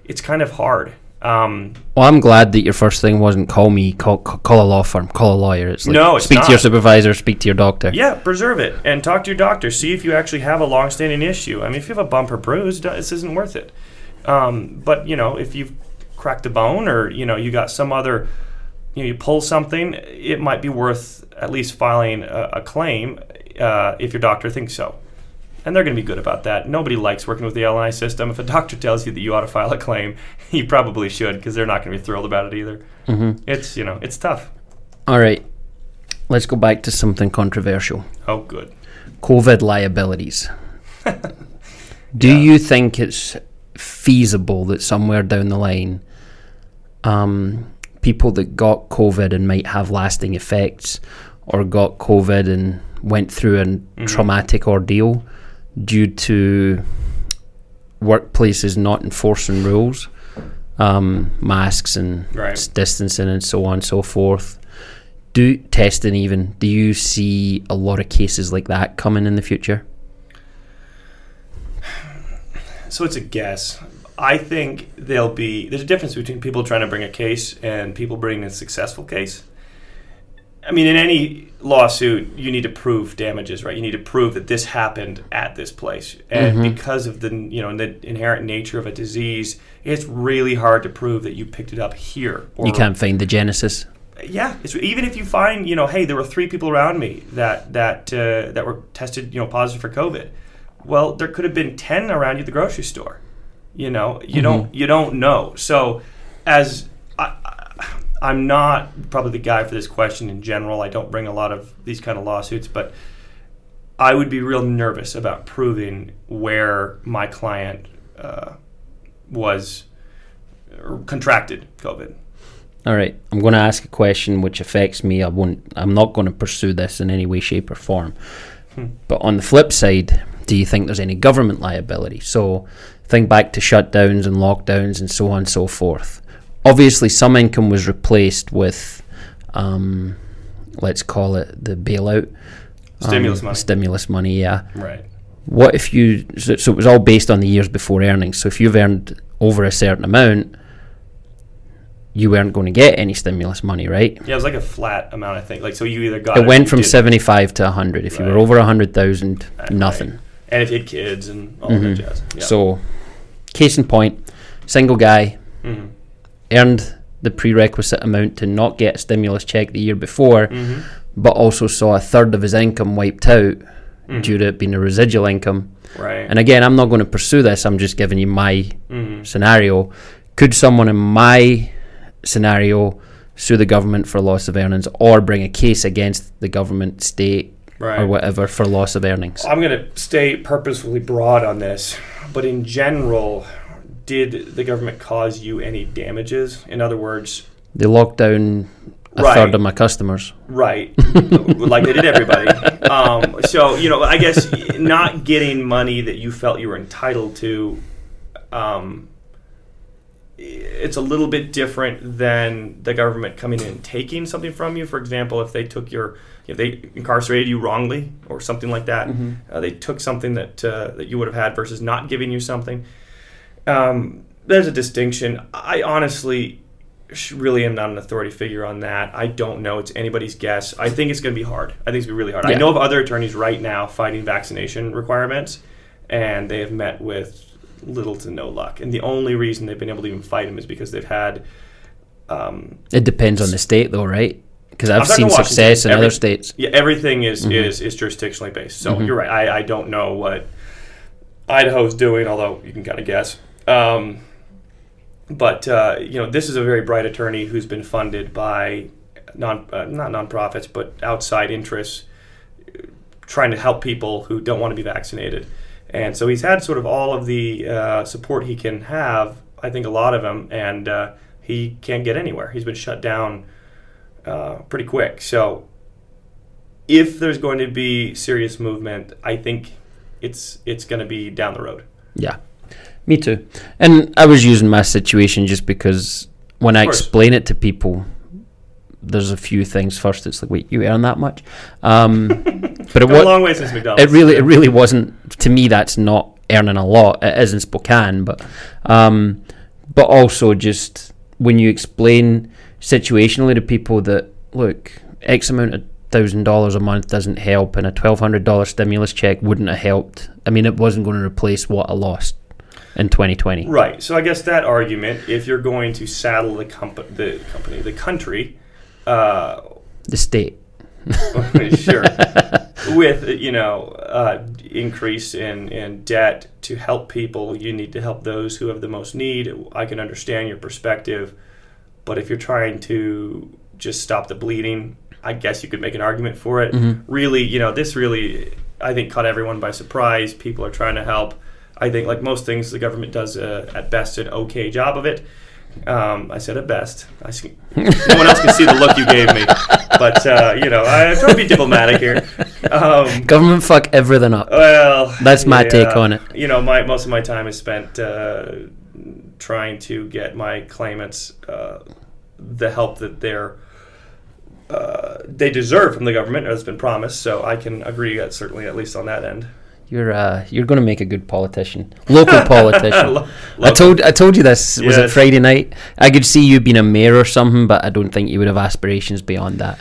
it's kind of hard. Um, Well, I'm glad that your first thing wasn't call me, call, call a law firm, call a lawyer. It's like No, it's speak to your supervisor, speak to your doctor. Yeah, preserve it and talk to your doctor. See if you actually have a long-standing issue. I mean, if you have a bump or bruise, this isn't worth it. Um, but you know, if you've cracked a bone or you know you got some other, you know, you pull something, it might be worth at least filing a, a claim uh, if your doctor thinks so. And they're going to be good about that. Nobody likes working with the L&I system. If a doctor tells you that you ought to file a claim, <laughs> you probably should because they're not going to be thrilled about it either. Mm-hmm. It's you know, it's tough. All right, let's go back to something controversial. Oh, good. COVID liabilities. <laughs> Do you think it's feasible that somewhere down the line, um, people that got COVID and might have lasting effects, or got COVID and went through a traumatic ordeal due to workplaces not enforcing rules, um, masks and Right. distancing and so on and so forth? Do testing even? Do you see a lot of cases like that coming in the future? So it's a guess. I think there'll be there's a difference between people trying to bring a case and people bringing a successful case. I mean, in any lawsuit, you need to prove damages, right? You need to prove that this happened at this place, and because of the you know the inherent nature of a disease, it's really hard to prove that you picked it up here. Or, You can't find the genesis. yeah, it's, even if you find, you know, hey, there were three people around me that that uh, that were tested, you know, positive for COVID. Well, there could have been ten around you at the grocery store. You know, you don't you don't know. So, as I'm not probably the guy for this question in general. I don't bring a lot of these kind of lawsuits, but I would be real nervous about proving where my client uh, was contracted COVID. All right, I'm going to ask a question which affects me. I won't. I'm not going to pursue this in any way, shape, or form. But on the flip side, do you think there's any government liability? So, think back to shutdowns and lockdowns and so on and so forth. Obviously, some income was replaced with, um, let's call it the bailout. Stimulus um, money. Stimulus money, yeah. Right. What if you? So, so it was all based on the years before earnings. So if you've earned over a certain amount, you weren't going to get any stimulus money, right? Yeah, it was like a flat amount, I think. Like, so you either got It or went from seventy-five to hundred. If you were over a hundred thousand, Right. nothing. and if you had kids and all that jazz. Yeah. So, case in point, single guy Mhm. Earned the prerequisite amount to not get a stimulus check the year before, Mhm. but also saw a third of his income wiped out Mhm. due to it being a residual income. right. And again, I'm not going to pursue this. I'm just giving you my Mhm. scenario. Could someone in my scenario sue the government for loss of earnings or bring a case against the government, state, Right. or whatever for loss of earnings? I'm going to stay purposefully broad on this, but in general, did the government cause you any damages? In other words, They locked down a Right. third of my customers. right, <laughs> like they did everybody. Um, so, you know, I guess not getting money that you felt you were entitled to, um, it's a little bit different than the government coming in and taking something from you. For example, if they took your, if they incarcerated you wrongly or something like that, Mm-hmm. uh, they took something that uh, that you would have had versus not giving you something. Um, there's a distinction. I honestly really am not an authority figure on that. I don't know. It's anybody's guess. I think it's going to be hard. I think it's going to be really hard. I know of other attorneys right now fighting vaccination requirements, and they have met with little to no luck. And the only reason they've been able to even fight them is because they've had. Um, It depends on the state, though, right? Because I've seen success in Every- other states. yeah, everything is, Mm-hmm. is is jurisdictionally based. So you're right. I, I don't know what Idaho's doing, although you can kind of guess. Um, but uh, you know, this is a very bright attorney who's been funded by non uh, not nonprofits, but outside interests trying to help people who don't want to be vaccinated. And so he's had sort of all of the uh, support he can have. I think a lot of them, and uh, he can't get anywhere. He's been shut down uh, pretty quick. So if there's going to be serious movement, I think it's it's going to be down the road. Yeah, me too. And I was using my situation just because when I explain it to people, there's a few things. First, it's like, wait, you earn that much? Um, <laughs> but it Come a long way since McDonald's. it really, it really wasn't. To me, that's not earning a lot. It is in Spokane, but um, but also just when you explain situationally to people that look, X amount of thousand dollars a month doesn't help, and a twelve hundred dollar stimulus check wouldn't have helped. I mean, it wasn't going to replace what I lost in 2020. Right. So I guess that argument, if you're going to saddle the, comp- the company, the country, uh, The state. <laughs> sure, <laughs> with you know uh, increase in in debt to help people, you need to help those who have the most need. I can understand your perspective, but if you're trying to just stop the bleeding, I guess you could make an argument for it. Really, you know, this really, I think, caught everyone by surprise. People are trying to help. I think, like most things, the government does uh, at best an okay job of it. Um, I said at best. I see, <laughs> no one else can see the look you gave me, but uh, you know, I try to be diplomatic here. Um, Government fuck everything up. well, That's my yeah, take on it. You know, my most of my time is spent uh, trying to get my claimants uh, the help that they're uh, they deserve from the government, as has been promised. So I can agree, certainly, at least on that end. You're uh, you're going to make a good politician, local <laughs> politician. Lo- I told I told you this was it Friday night. I could see you being a mayor or something, but I don't think you would have aspirations beyond that.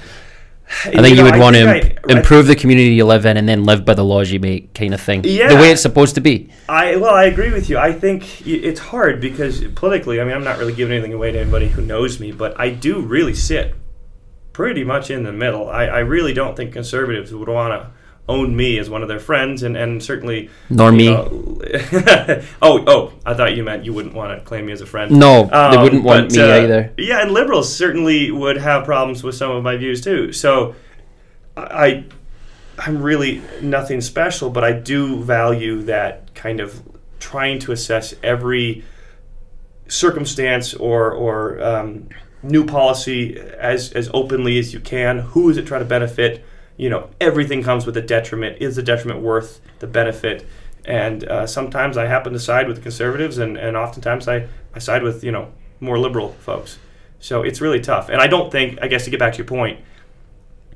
I think you, would want to I- improve the community you live in and then live by the laws you make, kind of thing. Yeah, The way it's supposed to be. I well, I agree with you. I think it's hard because politically, I mean, I'm not really giving anything away to anybody who knows me, but I do really sit pretty much in the middle. I, I really don't think conservatives would want to own me as one of their friends, and, and certainly Nor me. know- <laughs> oh, oh, I thought you meant you wouldn't want to claim me as a friend. No, they Um, wouldn't want but, me uh, either. Yeah, and liberals certainly would have problems with some of my views too. So I I'm really nothing special, but I do value that kind of trying to assess every circumstance or or um, new policy as as openly as you can. Who is it trying to benefit? You know, everything comes with a detriment. Is the detriment worth the benefit? And uh, sometimes I happen to side with the conservatives, and, and oftentimes I, I side with you know more liberal folks. So it's really tough. And I don't think, I guess to get back to your point,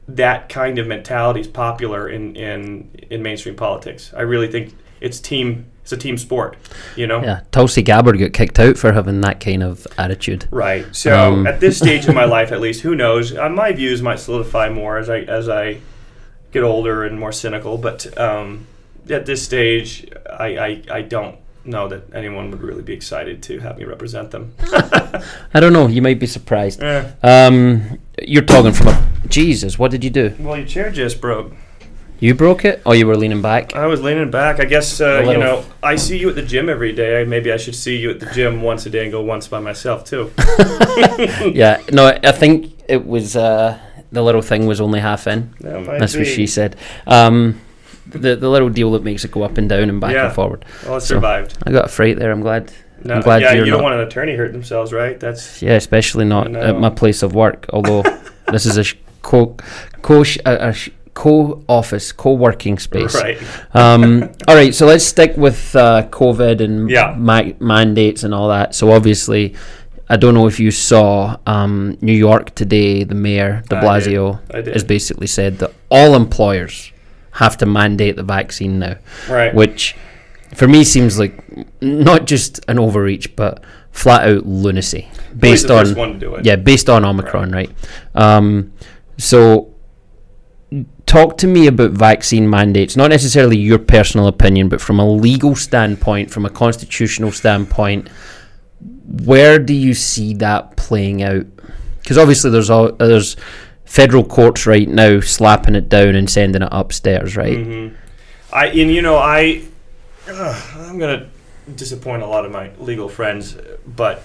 that kind of mentality is popular in, in, in mainstream politics. I really think it's team it's a team sport, you know? Yeah, Tulsi Gabbard got kicked out for having that kind of attitude. Right. So Um, at this stage in my <laughs> life, at least, who knows? Uh, my views might solidify more as I as I get older and more cynical. But um, at this stage, I, I I don't know that anyone would really be excited to have me represent them. <laughs> I don't know. You might be surprised. Eh. Um, you're talking from a Jesus. What did you do? Well, your chair just broke. You broke it, or you were leaning back? I was leaning back. I guess uh, you know I see you at the gym every day. Maybe I should see you at the gym once a day and go once by myself too. <laughs> <laughs> yeah. No, I think it was uh, the little thing was only half in. That That's what she said. Um, the the little deal that makes it go up and down and back Yeah. and forward. Well, it So- survived. I got a fright there. I'm glad. No, I'm glad yeah, you don't not- want an attorney hurt themselves, right? That's Yeah, especially not No. at my place of work. Although <laughs> this is a sh- co co sh- a, a sh- co-office, co-working space. Right. Um, all right, so let's stick with uh, COVID and Yeah. ma- mandates and all that. So obviously, I don't know if you saw um, New York today. The mayor, De I Blasio, did. I did. has basically said that all employers have to mandate the vaccine now, Right. which for me seems like not just an overreach, but flat out lunacy based on first one to do it. yeah, based on Omicron, right? Um, so, talk to me about vaccine mandates. Not necessarily your personal opinion, but from a legal standpoint, from a constitutional standpoint, where do you see that playing out? Because obviously, there's all there's federal courts right now slapping it down and sending it upstairs, right? hmm I and you know I, ugh, I'm gonna disappoint a lot of my legal friends, but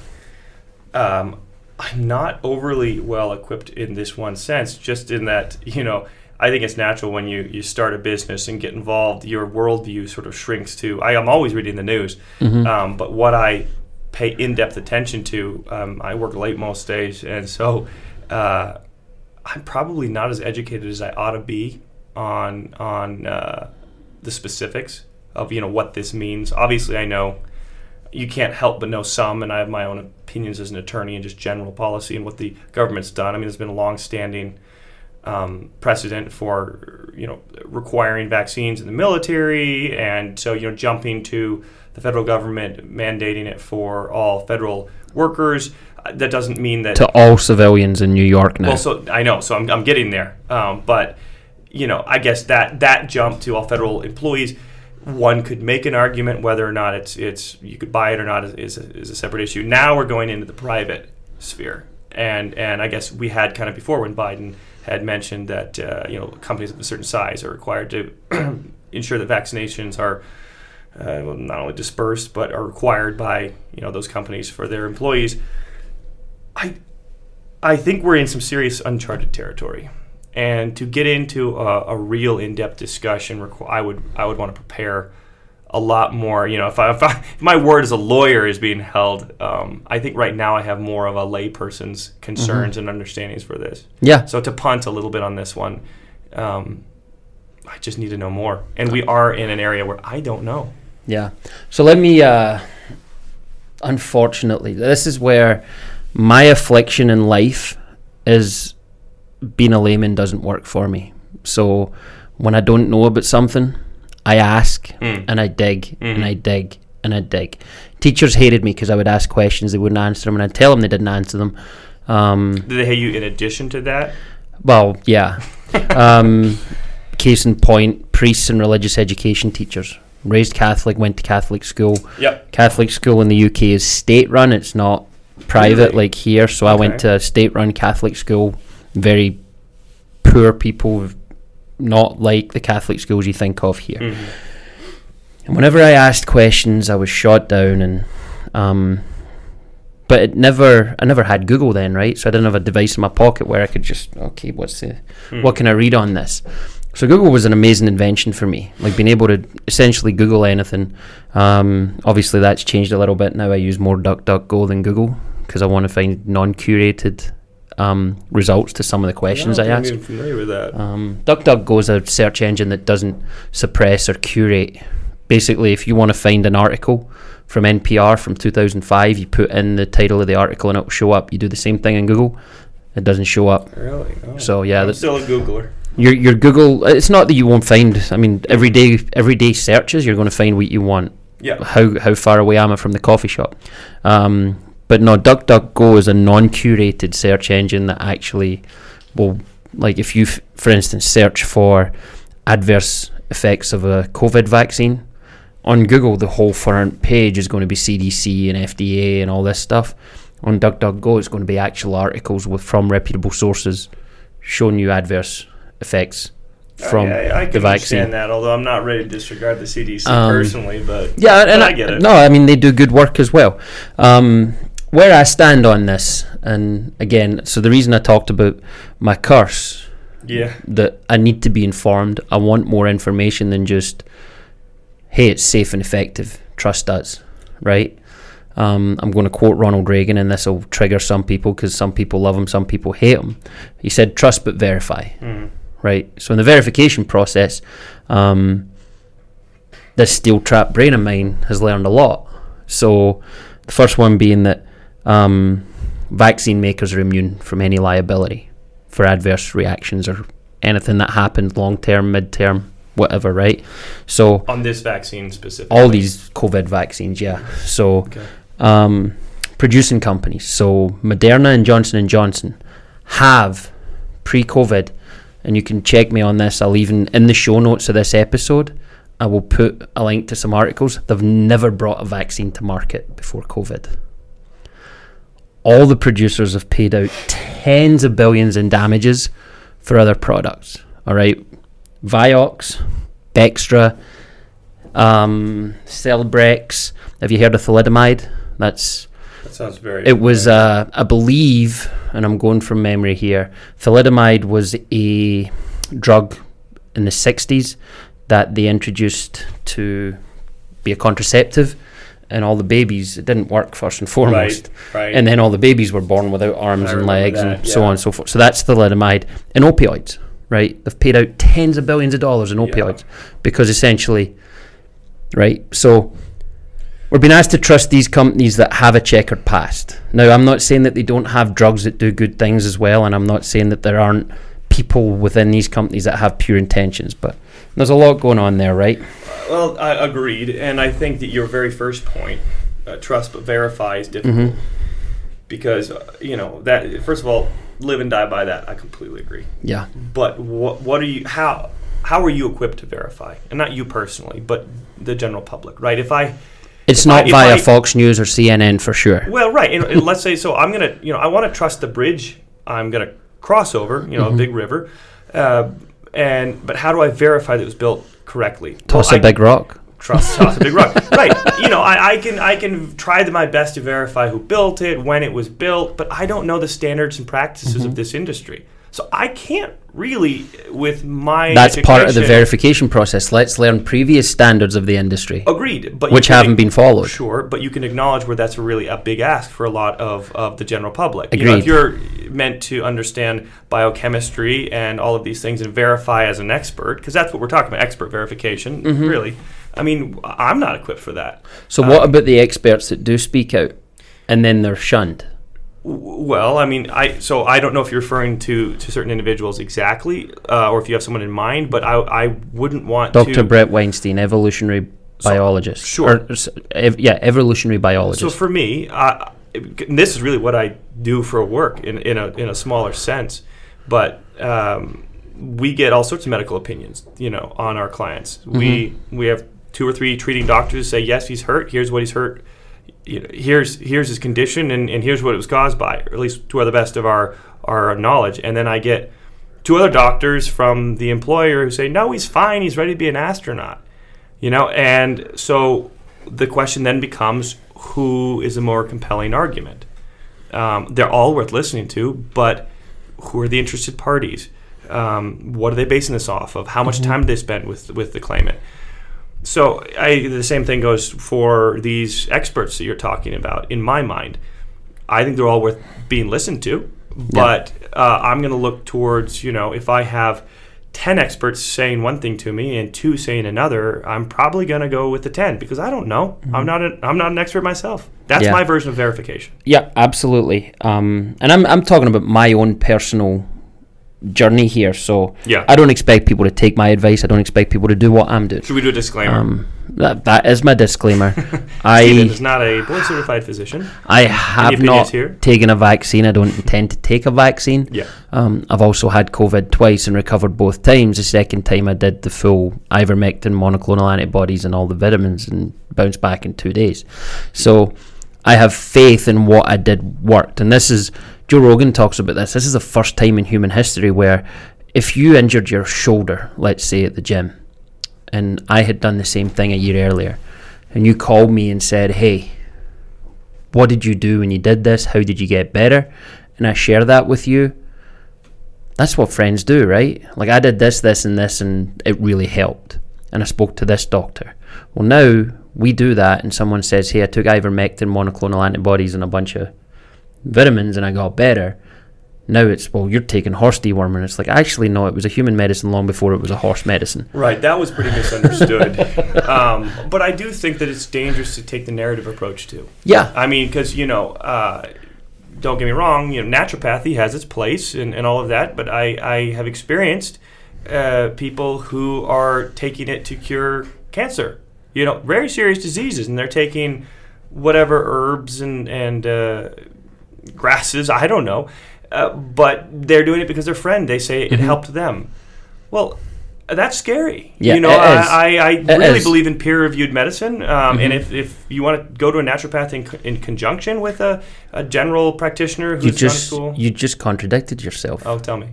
um, I'm not overly well equipped in this one sense. Just in that you know. I think it's natural when you, you start a business and get involved, your worldview sort of shrinks to. I am always reading the news, Mhm. um, but what I pay in depth attention to, um, I work late most days, and so uh, I'm probably not as educated as I ought to be on on uh, the specifics of you know what this means. Obviously, I know you can't help but know some, and I have my own opinions as an attorney and just general policy and what the government's done. I mean, there's been a long-standing um, precedent for you know requiring vaccines in the military, and so you know jumping to the federal government mandating it for all federal workers. uh, That doesn't mean that To all civilians in New York now. well, so I know, so I'm, I'm getting there. Um, but you know, I guess that that jump to all federal employees, one could make an argument whether or not it's it's you could buy it or not is is a, is a separate issue. Now we're going into the private sphere, and and I guess we had kind of before when Biden had mentioned that uh, you know companies of a certain size are required to <clears throat> ensure that vaccinations are. Uh, not only dispersed but are required by you know those companies for their employees. I I think we're in some serious uncharted territory, and to get into a, a real in-depth discussion, I would I would want to prepare a lot more. You know, if, I, if, I, if my word as a lawyer is being held, um, I think right now I have more of a layperson's concerns and understandings for this. yeah. So to punt a little bit on this one, um, I just need to know more, and we are in an area where I don't know. Yeah. So let me. Uh, unfortunately, this is where my affliction in life is being a layman doesn't work for me. So when I don't know about something, I ask Mm. and I dig and Mhm. I dig and I dig. Teachers hated me because I would ask questions, they wouldn't answer them, and I'd tell them they didn't answer them. Um, Did they hate you in addition to that? well, yeah. <laughs> um, case in point, priests and religious education teachers. Raised Catholic, went to Catholic school. Yep. Catholic school in the UK is state run, it's not private Really? like here. So I went to a state run Catholic school. Very poor people, not like the Catholic schools you think of here. Mhm. And whenever I asked questions, I was shot down, and um, but it never, I never had Google then, right? So I didn't have a device in my pocket where I could just, okay, what's the, Hmm. what can I read on this? So Google was an amazing invention for me, like being able to essentially Google anything. Um, obviously, that's changed a little bit now. I use more DuckDuckGo than Google because I want to find non-curated um, results to some of the questions I, don't ask. think I'm even familiar with that. Um, DuckDuckGo is a search engine that doesn't suppress or curate. Basically, if you want to find an article from NPR from 2005, you put in the title of the article and it'll show up. You do the same thing in Google, it doesn't show up. Really? Oh. So, yeah, I'm still a Googler. Your your Google, it's not that you won't find. I mean, every day everyday searches, you're going to find what you want. Yeah. How how far away am I from the coffee shop? Um, but no, DuckDuckGo is a non-curated search engine that actually will, like, if you, f- for instance, search for adverse effects of a COVID vaccine on Google, the whole front page is going to be CDC and FDA and all this stuff. On DuckDuckGo, it's going to be actual articles with from reputable sources showing you adverse effects from I, I, I the vaccine. understand that, although I'm not ready to disregard the CDC Um, personally, but Yeah, and But I, I get it. No, I mean they do good work as well. Um, where I stand on this, and again, so the reason I talked about my curse yeah. that I need to be informed. I want more information than just, hey, it's safe and effective. Trust us, right? Um, I'm going to quote Ronald Reagan, and this will trigger some people because some people love him, some people hate him. He said, "Trust but verify." Mm. right? So in the verification process, um, this steel trap brain of mine has learned a lot. So the first one being that um, vaccine makers are immune from any liability for adverse reactions or anything that happened long term, mid term, whatever, right? So On this vaccine specifically. all these COVID vaccines, yeah. So Okay. um, producing companies, so Moderna and Johnson and Johnson have pre-COVID, and you can check me on this. I'll even in the show notes of this episode, I will put a link to some articles. They've never brought a vaccine to market before COVID. All the producers have paid out tens of billions in damages for other products. All right, Vioxx, Bextra, um, Celebrex. Have you heard of thalidomide? That's That sounds very. it was, uh, I believe, and I'm going from memory here. Thalidomide was a drug in the 60s that they introduced to be a contraceptive, and all the babies. It didn't work first and foremost, right. Right. and then all the babies were born without arms I and legs that, and so on and so forth. So that's thalidomide and opioids. Right, they've paid out tens of billions of dollars in opioids because essentially, right. So we're being asked to trust these companies that have a checkered past. Now, I'm not saying that they don't have drugs that do good things as well, and I'm not saying that there aren't people within these companies that have pure intentions, but there's a lot going on there, right? Well, I agreed, and I think that your very first point, uh, trust but verify, is difficult Mhm. because uh, you know that. First of all, live and die by that. I completely agree. Yeah. But what what are you how how are you equipped to verify? And not you personally, but the general public, right? If I It's If not I- via I- Fox News or CNN for sure. well, right, and, and let's say so. I'm gonna you know I want to trust the bridge. I'm gonna cross over, you know, Mm-hmm. a big river, uh, and but how do I verify that it was built correctly? Toss Well, a I- big rock. trust toss a big rock. <laughs> right. You know, I, I can I can try my best to verify who built it, when it was built, but I don't know the standards and practices Mm-hmm. of this industry. So I can't really, with my That's part of the verification process. Let's learn previous standards of the industry, Agreed, but which haven't been followed. Sure, but you can acknowledge where that's really a big ask for a lot of, of the general public. You know, if you're meant to understand biochemistry and all of these things and verify as an expert, because that's what we're talking about, expert verification, Mm-hmm. really. I mean, I'm not equipped for that. So, Um, what about the experts that do speak out and then they're shunned? Well, I mean, I so I don't know if you're referring to to certain individuals exactly, uh, or if you have someone in mind, but I I wouldn't want Dr. to. Brett Weinstein, evolutionary biologist. sure. Or, ev- yeah, evolutionary biologist. So for me, uh, this is really what I do for work in, in a in a smaller sense, but um, we get all sorts of medical opinions, you know, on our clients. We we have two or three treating doctors say yes, he's hurt. Here's what he's hurt. You know, here's here's his condition, and, and here's what it was caused by, or at least to the best of our our knowledge. And then I get two other doctors from the employer who say, no, he's fine. He's ready to be an astronaut. You know, and so the question then becomes who is a more compelling argument? Um, they're all worth listening to, but who are the interested parties? Um, what are they basing this off of? How much time did they spend with with the claimant? So I, the same thing goes for these experts that you're talking about. In my mind, I think they're all worth being listened to, but uh, I'm going to look towards you know if I have ten experts saying one thing to me and two saying another, I'm probably going to go with the ten because I don't know. I'm not a, I'm not an expert myself. That's Yeah. my version of verification. Yeah, absolutely. Um, and I'm I'm talking about my own personal journey here. So Yeah. I don't expect people to take my advice. I don't expect people to do what I'm doing. Should we do a disclaimer? Um, that that is my disclaimer. Steven <laughs> I is not a board certified physician. I have not here? taken a vaccine. I don't intend to take a vaccine. Yeah. Um, I've also had COVID twice and recovered both times. The second time I did the full ivermectin, monoclonal antibodies, and all the vitamins, and bounced back in two days. So I have faith in what I did worked. And this is Joe Rogan talks about this. This is the first time in human history where if you injured your shoulder, let's say at the gym, and I had done the same thing a year earlier, and you called me and said, "Hey, what did you do when you did this? How did you get better?" And I share that with you. That's what friends do, right? Like I did this, this, and this, and it really helped. And I spoke to this doctor. Well, now we do that, and someone says, "Hey, I took ivermectin, monoclonal antibodies, and a bunch of vitamins, and I got better." Now it's well, you're taking horse dewormer, and it's like actually no, it was a human medicine long before it was a horse medicine. Right, that was pretty misunderstood. <laughs> um, but I do think that it's dangerous to take the narrative approach too. Yeah, I mean, because you know, uh, don't get me wrong, you know, naturopathy has its place and, and all of that. But I, I have experienced uh, people who are taking it to cure cancer. You know, very serious diseases, and they're taking whatever herbs and and uh, grasses. I don't know, uh, but they're doing it because their friend. They say it Mhm. helped them. Well. That's scary. Yeah, you know, I. I, I really believe in peer-reviewed medicine, um, and Mhm. if, if you want to go to a naturopath in, in conjunction with a, a general practitioner who's you just school, you just contradicted yourself. oh, tell me.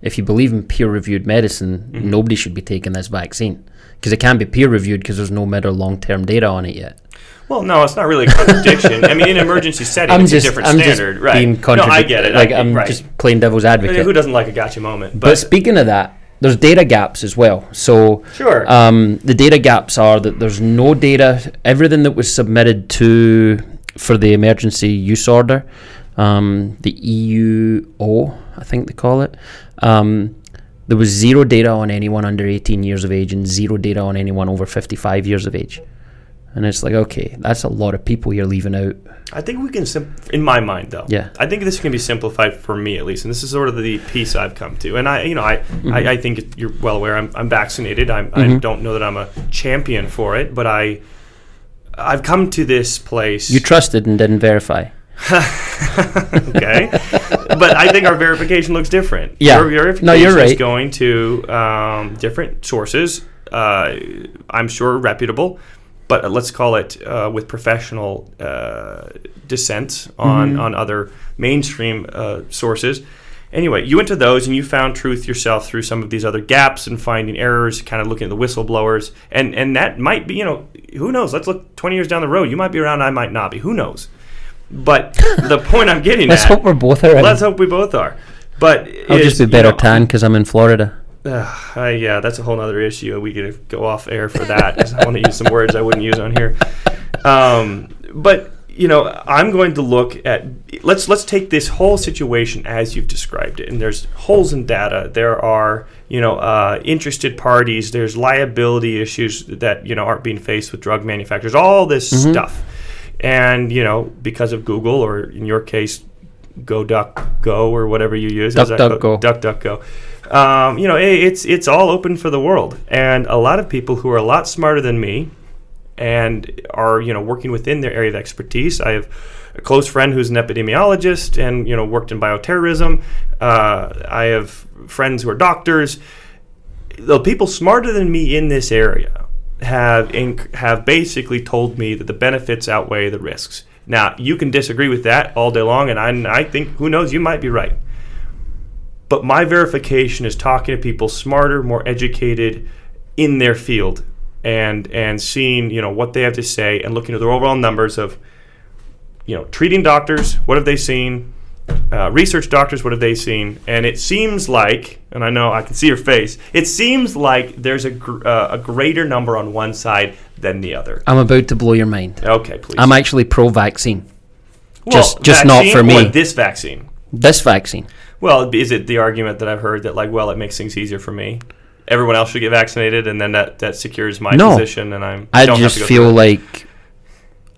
If you believe in peer-reviewed medicine, Mhm. nobody should be taking this vaccine because it can't be peer-reviewed because there's no mid or long-term data on it yet. Well, no, it's not really a contradiction. I mean, in an emergency <laughs> setting, I'm it's just a different I'm standard, just right? being no, I get it. Like I, I'm right. just playing devil's advocate. Who doesn't like a gotcha moment? But But, speaking of that, there's data gaps as well. So sure. um, the data gaps are that there's no data. Everything that was submitted to for the emergency use order, um, the EUO, I think they call it. Um, there was zero data on anyone under 18 years of age and zero data on anyone over 55 years of age. And it's like, okay, that's a lot of people you're leaving out. I think we can, sim- in my mind, though. Yeah. I think this can be simplified for me at least, and this is sort of the piece I've come to. And I, you know, I, Mm-hmm. I, I think you're well aware. I'm, I'm vaccinated. I'm, I Mhm. don't know that I'm a champion for it, but I, I've come to this place. You trusted and didn't verify. <laughs> <laughs> okay, but I think our verification looks different. Yeah. your verification No, you're is going to um, different sources. Uh, I'm sure reputable, but let's call it uh, with professional uh, dissent on Mhm. on other mainstream uh, sources. Anyway, you went to those and you found truth yourself through some of these other gaps and finding errors, kind of looking at the whistleblowers, and and that might be, you know, who knows? Let's look 20 years down the road. You might be around, I might not be. Who knows? But the <laughs> point I'm getting Let's at. hope we're both around. Let's hope we both are. But I'll just be you better know, tan because I'm in Florida. Ugh, I- yeah, that's a whole other issue. We could go off air for that 'cause I want to use some words I wouldn't use on here. Um, but you know, I'm going to look at let's let's take this whole situation as you've described it. And there's holes in data. There are you know uh, interested parties. There's liability issues that you know aren't being faced with drug manufacturers. All this Mhm. stuff, and you know because of Google or in your case. Go Duck Go or whatever you use. Is that DuckDuckGo. Duck Duck Go. Um, you know, i- it's it's all open for the world, and a lot of people who are a lot smarter than me, and are you know working within their area of expertise. I have a close friend who's an epidemiologist, and you know worked in bioterrorism. Uh, I have friends who are doctors. The people smarter than me in this area have inc- have basically told me that the benefits outweigh the risks. Now you can disagree with that all day long, and I, I think who knows you might be right but my verification is talking to people smarter, more educated in their field, and and seeing you know what they have to say and looking at their overall numbers of you know treating doctors, what have they seen, uh, research doctors, what have they seen, and it seems like, and I know I can see your face, it seems like there's a gr- uh, a greater number on one side than the other. I'm about to blow your mind. Okay, please. I'm actually pro-vaccine. Well, just- just not for me. this vaccine. This vaccine. Well, is it the argument that I've heard that like, well, it makes things easier for me? Everyone else should get vaccinated, and then that, that secures my No. position, and I'm. I don't have just feel like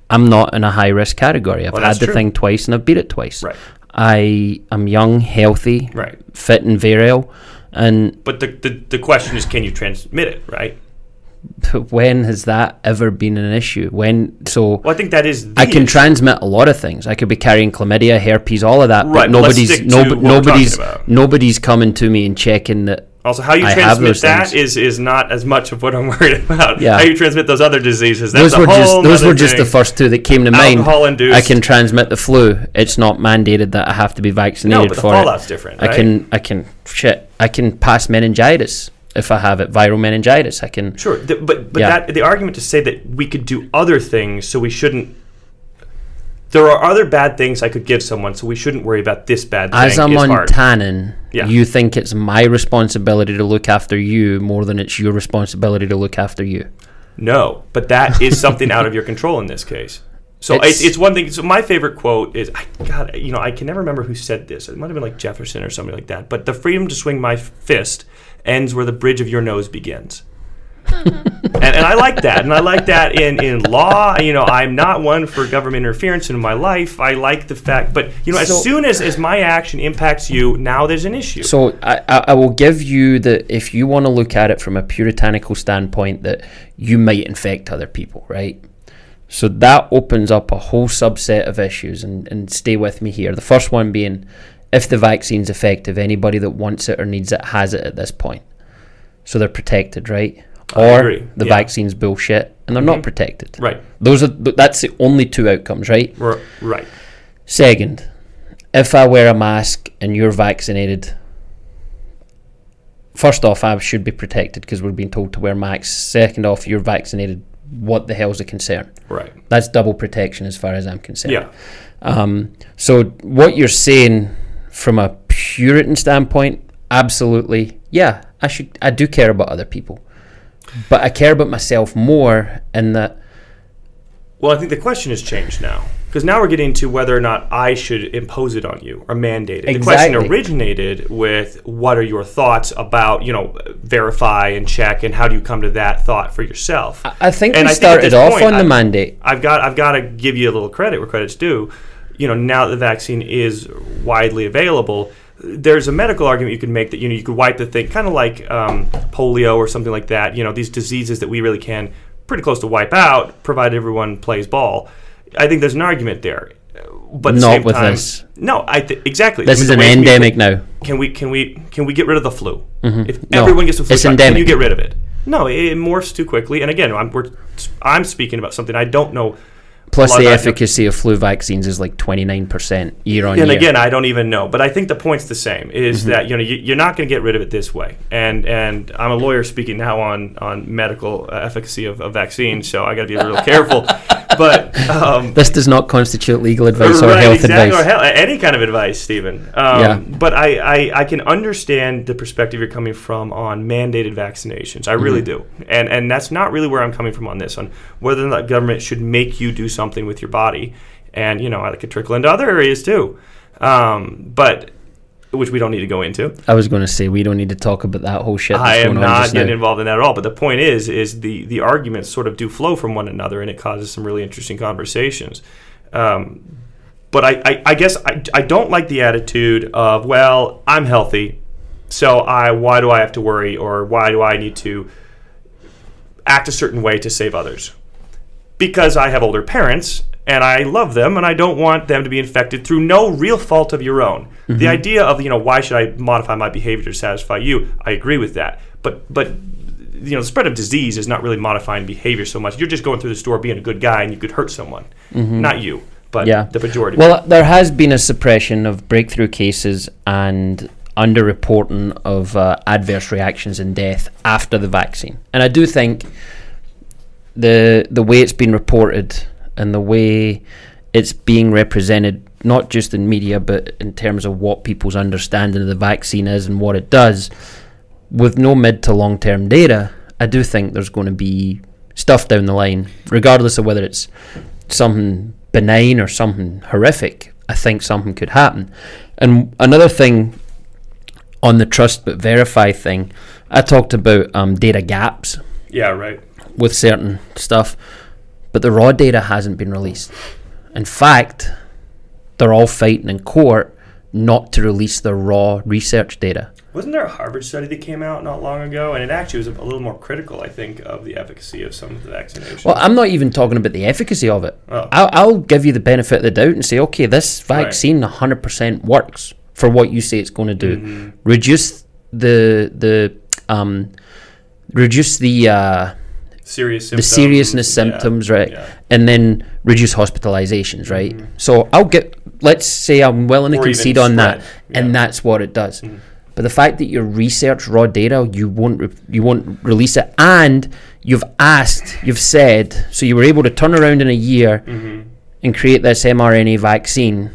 I'm not in a high risk category. I've Well, had the true. thing twice and I've beat it twice. right, I am young, healthy, right. fit, and virile. And But the, the the question is, can you transmit it? Right. When has that ever been an issue? When so Well, I think that is. I can issue. transmit a lot of things. I could be carrying chlamydia, herpes, all of that. Right, but nobody's no, nobody's nobody's coming to me and checking that. Also, how you I transmit that things. is is not as much of what I'm <laughs> worried about. Yeah. How you transmit those other diseases. That's Those were just those were just the first two that came to mind. Alcohol induced. I can transmit the flu. It's not mandated that I have to be No, vaccinated but the for it. different. Right? I can I can shit. I can pass meningitis if I have it. Viral meningitis. I can. Sure, th- but but Yeah. that the argument to say that we could do other things, so we shouldn't. There are other bad things I could give someone, so we shouldn't worry about this bad thing. As a. Montanan, Yeah. you think it's my responsibility to look after you more than it's your responsibility to look after you. No, but that is something out of your control in this case. So It's- it's, it's one thing. So my favorite quote is, I, God, you know, I can never remember who said this. It might have been like Jefferson or somebody like that. But the freedom to swing my fist ends where the bridge of your nose begins. <laughs> and, and I like that, and I like that in, in law. You know, I'm not one for government interference in my life. I like the fact, but you know, as soon as, as my action impacts you, now there's an issue. So I, I, will give you the if you want to look at it from a puritanical standpoint that you might infect other people, right? So that opens up a whole subset of issues, and, and stay with me here. The first one being if the vaccine's effective, anybody that wants it or needs it has it at this point. So they're protected, right? I Or the yeah. vaccine's bullshit and they're not protected. right, Those are that's the only two outcomes, right? R- right. Second, if I wear a mask and you're vaccinated, first off, I should be protected because we're being told to wear masks. Second off, you're vaccinated. What the hell's the concern? Right. That's double protection as far as I'm concerned. Yeah. Um, so what you're saying from a Puritan standpoint, absolutely, yeah, I should. I do care about other people, but I care about myself more in that. Well, I think the question has changed now. Because now we're getting to whether or not I should impose it on you or mandate it. The question originated with what are your thoughts about, you know, verify and check and how do you come to that thought for yourself? I- I think And we I started off point, on the mandate. I've got I've got to give you a little credit where credit's due. You know, now that the vaccine is widely available, there's a medical argument you can make that you know you could wipe the thing, kind of like um, polio or something like that. You know, these diseases that we really can pretty close to wipe out, provided everyone plays ball. I think there's an argument there, but at the Not same with time- this. No, I th- exactly. This I mean, is an endemic now. can we can we can we get rid of the flu? If Mm-hmm. No, everyone gets the flu, shot, can you get rid of it? No, it, it morphs too quickly. And again, I'm we're, I'm speaking about something I don't know. Plus, the efficacy of flu vaccines is like 29% year on And year. And again, I don't even know. But I think the point's the same: is Mm-hmm. that you know you, you're not going to get rid of it this way. And and I'm a lawyer speaking now on on medical uh, efficacy of, of vaccines, so I got to be real careful. <laughs> But um, this does not constitute legal advice or Right, health exactly, advice. or any kind of advice, Stephen. Um, Yeah. But I, I, I can understand the perspective you're coming from on mandated vaccinations. I Mm-hmm. really do, and and that's not really where I'm coming from on this on whether or not government should make you do something with your body, and you know I could trickle into other areas too, um, but which we don't need to go into. I was going to say we don't need to talk about that whole shit. I am not getting now. involved in that at all. But the point is, is the the arguments sort of do flow from one another, and it causes some really interesting conversations. Um, but I, I, I guess I, I don't like the attitude of well, I'm healthy, so I why do I have to worry or why do I need to act a certain way to save others? Because I have older parents and I love them and I don't want them to be infected through no real fault of your own. The idea of you know why should I modify my behavior to satisfy you? I agree with that, but but you know the spread of disease is not really modifying behavior so much. You're just going through the store being a good guy and you could hurt someone, not you, but Yeah. the majority. Well, there has been a suppression of breakthrough cases and underreporting of uh, adverse reactions and death after the vaccine. And I do think the the way it's been reported and the way it's being represented, not just in media, but in terms of what people's understanding of the vaccine is and what it does, with no mid to long term data, I do think there's going to be stuff down the line, regardless of whether it's something benign or something horrific. I think something could happen. And another thing on the trust but verify thing, I talked about um, data gaps yeah, right. With certain stuff, but the raw data hasn't been released. In fact, they're all fighting in court not to release the raw research data. Wasn't there a Harvard study that came out not long ago, and it actually was a, little more critical, I think, of the efficacy of some of the vaccinations. Well, I'm not even talking about the efficacy of it. Oh. I'll, I'll give you the benefit of the doubt and say, okay, this Right. vaccine 100% works for what you say it's going to do. Mm-hmm. Reduce the the um, reduce the uh, serious the symptoms, seriousness yeah, symptoms, right? yeah. And then reduce hospitalizations, right? Mm-hmm. So I'll get. Let's say I'm willing to Or concede on that, spread, and that's what it does. Mm-hmm. But the fact that you research raw data, you won't re- you won't release it, and you've asked, you've said, so you were able to turn around in a year mm-hmm. and create this mRNA vaccine,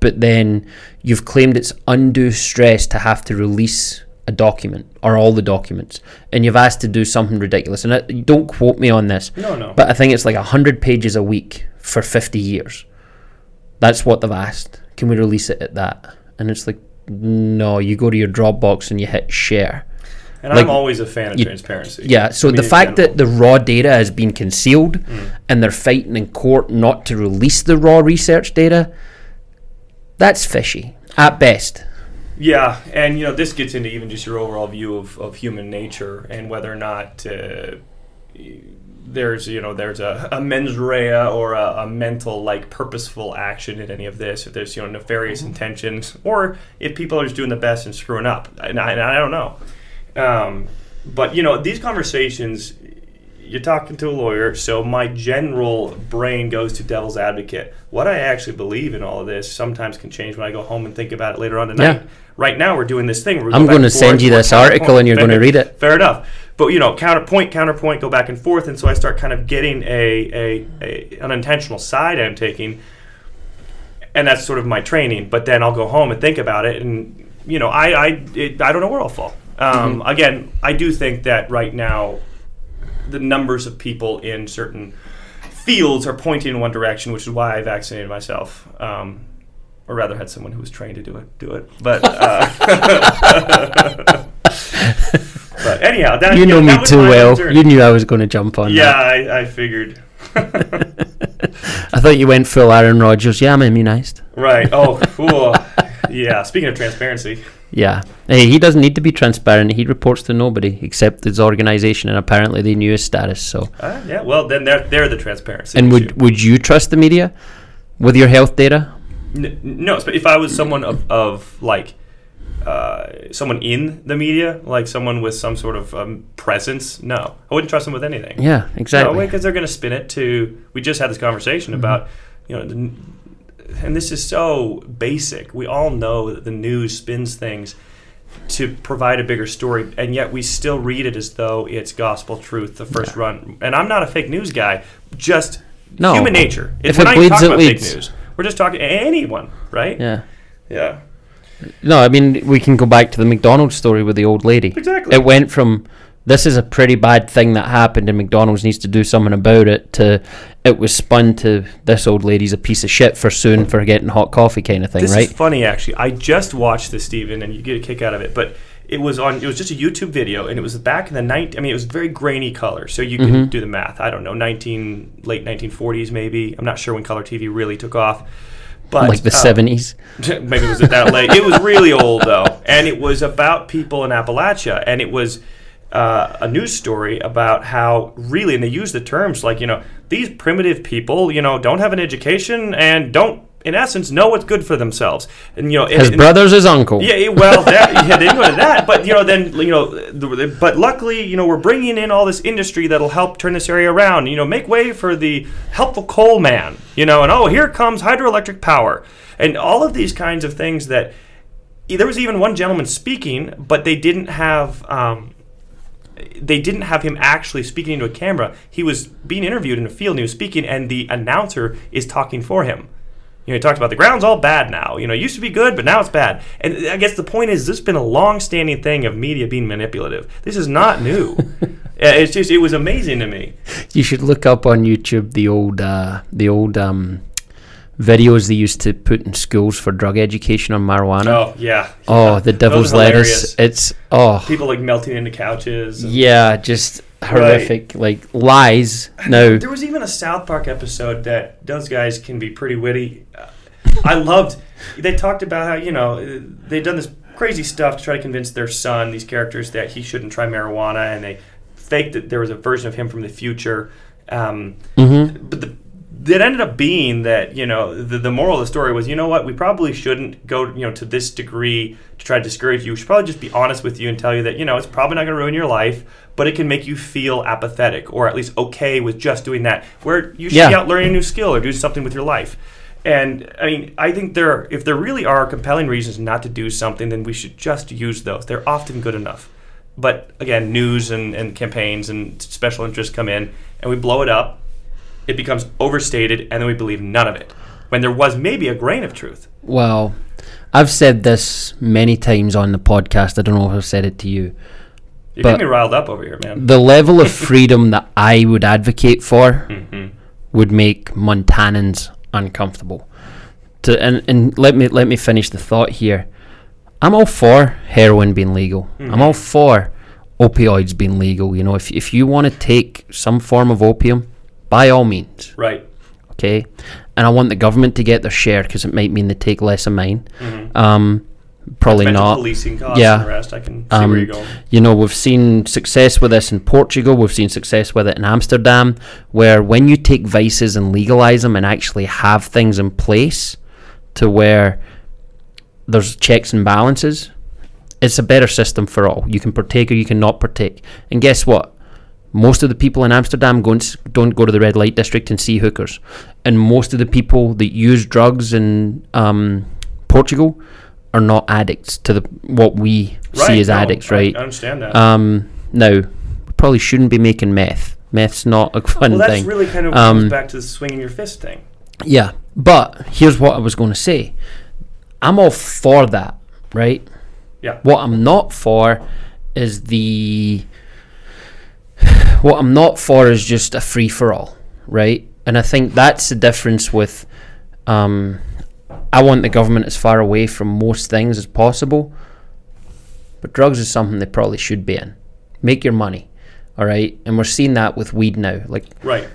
but then you've claimed it's undue stress to have to release a document or all the documents, and you've asked to do something ridiculous, and it, don't quote me on this, No, no. but I think it's like hundred pages a week for fifty years. That's what they've asked. Can we release it at that? And it's like, no, you go to your Dropbox and you hit share. and like, I'm always a fan of you- transparency. Yeah, so I mean, the fact general. that the raw data has been concealed Mm. and they're fighting in court not to release the raw research data, that's fishy at best. Yeah, and you know this gets into even just your overall view of, of human nature and whether or not uh, there's you know there's a, a mens rea or a, a mental like purposeful action in any of this. If there's you know nefarious intentions or if people are just doing the best and screwing up, and I, and I don't know. Um, but you know these conversations, you're talking to a lawyer, so my general brain goes to devil's advocate. What I actually believe in all of this sometimes can change when I go home and think about it later on tonight. Yeah. Right now, we're doing this thing. I'm gonna send you this article and you're gonna read it. Fair enough. But you know, counterpoint, counterpoint, go back and forth, and so I start kind of getting a, a, a an intentional side I'm taking, and that's sort of my training. But then I'll go home and think about it, and you know, I I it, I don't know where I'll fall. Um, Again, I do think that right now, the numbers of people in certain fields are pointing in one direction, which is why I vaccinated myself. Um, or rather, had someone who was trained to do it do it. But uh, <laughs> but anyhow, that, You know that me too well. journey. You knew I was going to jump on yeah. I, I figured. I thought you went full Aaron Rodgers. Yeah, I'm immunized. right. Oh, cool. Yeah. Speaking of transparency, Yeah. Hey, he doesn't need to be transparent. He reports to nobody except his organization, and apparently they knew his status. So, uh, yeah. Well, then they're they're the transparency. and issue. would would you trust the media with your health data? N- no, but if I was someone of, of like uh, someone in the media, like someone with some sort of um, presence, no, I wouldn't trust them with anything. Yeah, exactly. Mm-hmm. No, because they're going to spin it to. We just had this conversation about, you know, the, and this is so basic. We all know that the news spins things to provide a bigger story, and yet we still read it as though it's gospel truth, the first run. And I'm not a fake news guy. Just No. human nature. If we're it not even bleeds, talking it leads. fake news. We're just talking anyone, right? yeah. Yeah. No, I mean we can go back to the McDonald's story with the old lady. Exactly. It went from this is a pretty bad thing that happened and McDonald's needs to do something about it to it was spun to this old lady's a piece of shit for soon for getting hot coffee kind of thing, This right? is funny, actually. I just watched this, Steven, and you get a kick out of it. But it was on. It was just a YouTube video, and it was back in the night. I mean, it was very grainy color, so you can Mm-hmm. do the math. I don't know, nineteen late nineteen forties, maybe. I'm not sure when color TV really took off. But like the uh, seventies. <laughs> maybe it was that late. It was really old though, and it was about people in Appalachia, and it was uh, a news story about how really, and they use the terms like you know these primitive people, you know, don't have an education and don't, in essence, know what's good for themselves, and you know, His and- brother's his uncle. yeah, well, <laughs> that, yeah, they didn't go to that, but you know, then you know, but luckily, you know, we're bringing in all this industry that'll help turn this area around. You know, make way for the helpful coal man. You know, and oh, here comes hydroelectric power, and all of these kinds of things that. There was even one gentleman speaking, but they didn't have. Um, they didn't have him actually speaking into a camera. He was being interviewed in a field and he was speaking, and the announcer is talking for him. You know, he talked about the ground's all bad now. You know, it used to be good, but now it's bad. And I guess the point is, this has been a long-standing thing of media being manipulative. This is not <laughs> new. It's just, it was amazing to me. You should look up on YouTube the old uh, the old um, videos they used to put in schools for drug education on marijuana. Oh yeah. Oh, Yeah. the devil's lettuce. It's oh People like melting into couches. yeah, just horrific. Like lies. No, There was even a South Park episode that those guys can be pretty witty. I loved. They talked about how you know they'd done this crazy stuff to try to convince their son, these characters, that he shouldn't try marijuana, and they faked that there was a version of him from the future. Um, Mm-hmm. But the, that ended up being that you know the, the moral of the story was you know what we probably shouldn't go you know to this degree to try to discourage you. We should probably just be honest with you and tell you that you know it's probably not going to ruin your life, but it can make you feel apathetic or at least okay with just doing that. Where you should be out learning a new skill or doing something with your life. And I mean, I think there, if there really are compelling reasons not to do something, then we should just use those. They're often good enough. But again, news and, and campaigns and special interests come in, and we blow it up. It becomes overstated, and then we believe none of it. When there was maybe a grain of truth. well, I've said this many times on the podcast. I don't know if I've said it to you. You're But- getting me riled up over here, man. The level of <laughs> freedom that I would advocate for hmm would make Montanans uncomfortable. To and, and let me let me finish the thought here. I'm all for heroin being legal. I'm all for opioids being legal. You know, if if you want to take some form of opium, by all means, Right. okay. And I want the government to get their share because it might mean they take less of mine. Um, probably not. policing costs Yeah. and rest. I can see Um, where you're going. You know, we've seen success with this in Portugal. We've seen success with it in Amsterdam, where when you take vices and legalize them and actually have things in place to where there's checks and balances, it's a better system for all. You can partake or you can not partake. And guess what? Most of the people in Amsterdam don't go to the red light district and see hookers, and most of the people that use drugs in um, Portugal are not addicts to the what we see as no, addicts, right? I understand that. Um, now, we probably shouldn't be making meth. Meth's not a <laughs> fun well, that's thing. really kind of Um, goes back to the swinging your fist thing. yeah, but here's what I was going to say. I'm all for that, right? Yeah. What I'm not for is the. <sighs> What I'm not for is just a free for all, right? And I think that's the difference with. Um, I want the government as far away from most things as possible, but drugs is something they probably should be in. Make your money, all right? And we're seeing that with weed now. Like Right.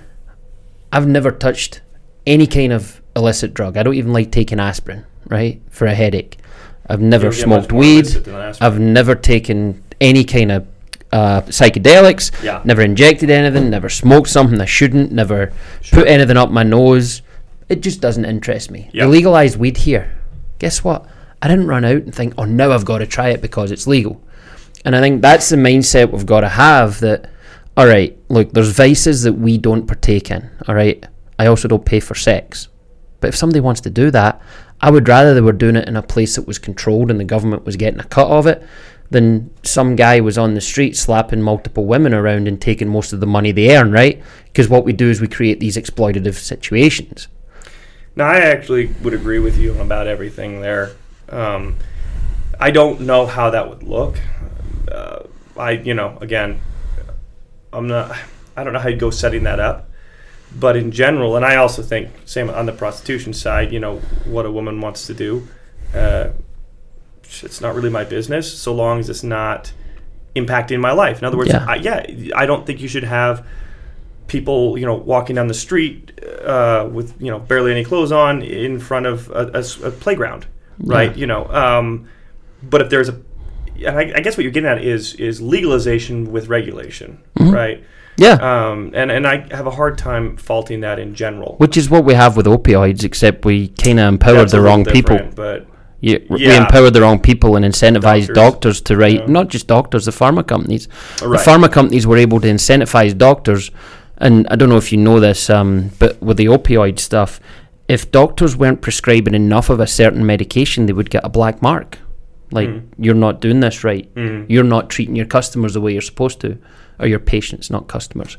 I've never touched any kind of illicit drug. I don't even like taking aspirin, right, for a headache. I've never You don't get much smoked weed. illicit than aspirin. I've never taken any kind of uh, psychedelics. Yeah. Never injected anything. Never smoked something I shouldn't. Never put anything up my nose. It just doesn't interest me. They legalized weed here. Guess what? I didn't run out and think, oh, now I've got to try it because it's legal. And I think that's the mindset we've got to have that, all right, look, there's vices that we don't partake in, all right? I also don't pay for sex. But if somebody wants to do that, I would rather they were doing it in a place that was controlled and the government was getting a cut of it than some guy was on the street slapping multiple women around and taking most of the money they earn, right? Because what we do is we create these exploitative situations. Now, I actually would agree with you about everything there. Um, I don't know how that would look. Uh, I, you know, again, I'm not. I don't know how you go setting that up, but in general, and I also think same on the prostitution side. You know, what a woman wants to do, uh, it's not really my business so long as it's not impacting my life. In other words, Yeah. I, yeah, I don't think you should have people, you know, walking down the street uh, with you know barely any clothes on in front of a playground, right? Yeah. You know, um, but if there's a, and I, I guess what you're getting at is is legalization with regulation, Mm-hmm. right? Yeah. Um, and and I have a hard time faulting that in general. Which is what we have with opioids, except we kind of empowered That's the wrong people. different, but Yeah, we empowered the wrong people and incentivized Doctors. doctors, to write, Yeah. not just doctors, the pharma companies. Right. The pharma companies were able to incentivize doctors, and I don't know if you know this, um, but with the opioid stuff, if doctors weren't prescribing enough of a certain medication, they would get a black mark. Like, Mm. you're not doing this right. Mhm. You're not treating your customers the way you're supposed to, or your patients, not customers,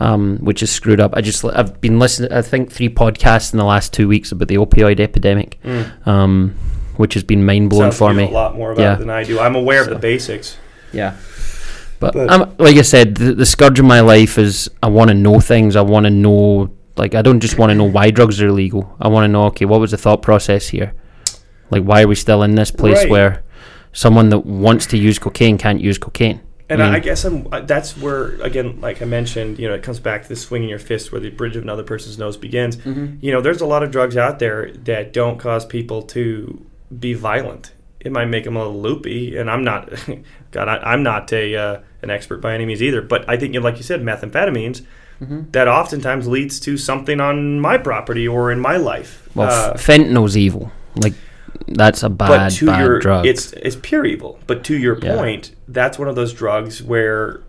um, which is screwed up. I just, I've been listening, I think, three podcasts in the last two weeks about the opioid epidemic, um, which has been mind blowing for me. a lot more about Yeah. it than I do. I'm aware So- of the basics. Yeah. But, But- I'm, like I said, the, the scourge of my life is I want to know things. I want to know, like, I don't just want to know why drugs are illegal. I want to know, okay, what was the thought process here? Like, why are we still in this place Right. where someone that wants to use cocaine can't use cocaine? And I I, mean- I guess I'm. That's where again, like I mentioned, you know, it comes back to the swinging your fist where the bridge of another person's nose begins. Mm-hmm. You know, there's a lot of drugs out there that don't cause people to be violent. It might make them a little loopy, and I'm not. <laughs> God, I, I'm not a uh, an expert by any means either. But I think, you know, like you said, methamphetamines. That oftentimes leads to something on my property or in my life. Well, Uh, f- fentanyl's evil. Like, that's a bad, but to bad your drug. it's it's pure evil but to your Yeah. point that's one of those drugs where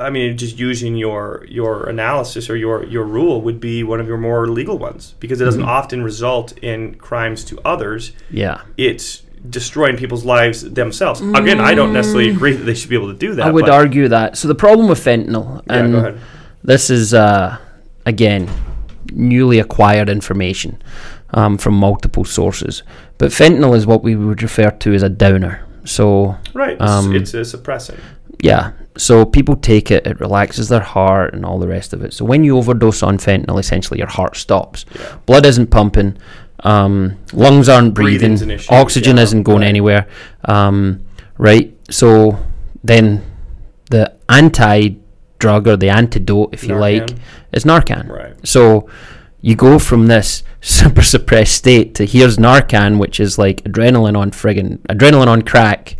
i mean just using your your analysis or your your rule would be one of your more legal ones because it doesn't Mm-hmm. often result in crimes to others yeah. it's destroying people's lives themselves again i don't necessarily agree that they should be able to do that Mm. I would argue that. So the problem with fentanyl, and go ahead This is uh, again newly acquired information. um, from multiple sources. But fentanyl is what we would refer to as a downer. So Right. It's, Um, it's a suppressant. Yeah, so people take it, it relaxes their heart and all the rest of it. So when you overdose on fentanyl, essentially your heart stops. Yeah. Blood isn't pumping, um, lungs aren't breathing, issue, oxygen yeah, isn't going right. anywhere. Um, right? So then the anti drug or the antidote, if you like, is Narcan. Right. So you go from this <laughs> super suppressed state to here's Narcan, which is like adrenaline on friggin' adrenaline on crack,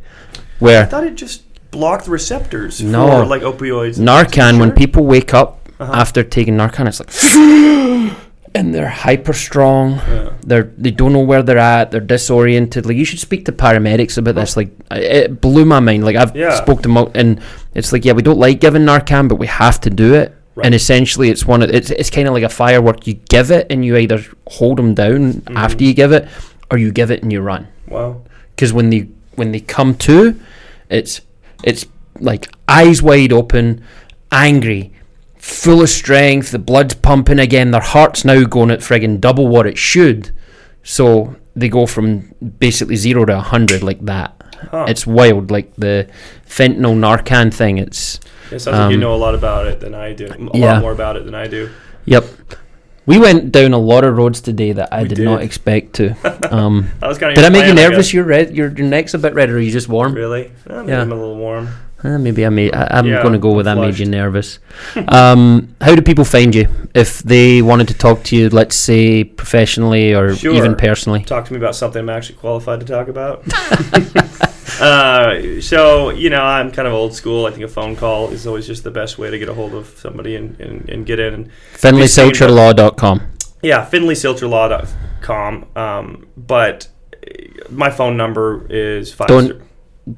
Where I thought it just blocked the receptors No. for like opioids. Narcan, when people wake up Uh-huh. after taking Narcan, it's like, <gasps> and they're hyper strong. Yeah. They're they don't know where they're at. They're disoriented. Like you should speak to paramedics about this. Like it blew my mind. Like I've Yeah. spoke to and it's like yeah, we don't like giving Narcan, but we have to do it. Right. And essentially, it's one of it's it's kind of like a firework. You give it, and you either hold them down Mm-hmm. after you give it, or you give it and you run. Wow. Because when they when they come to, it's it's like eyes wide open, angry, full of strength. The blood's pumping again. Their heart's now going at friggin' double what it should. So they go from basically zero to a hundred like that. Huh. It's wild. Like the fentanyl Narcan thing. It's it sounds like you um, know a lot about it than I do. A yeah. lot more about it than I do. yep. We went down a lot of roads today that I We did, not expect to. Um, <laughs> That was kind of. did I make you nervous? Your red, your, your neck's a bit red, or are you just warm? Really? Maybe Yeah. I'm a little warm. Uh, maybe I made. I, I'm Yeah, going to go with that made you nervous. <laughs> um, how do people find you if they wanted to talk to you? Let's say professionally or Sure. even personally. Talk to me about something I'm actually qualified to talk about. <laughs> <laughs> uh, so you know, I'm kind of old school. I think a phone call is always just the best way to get a hold of somebody and, and, and get in. FinleySilcherLaw.com. yeah, FinleySilcherLaw.com. Um, but my phone number is five. Don't-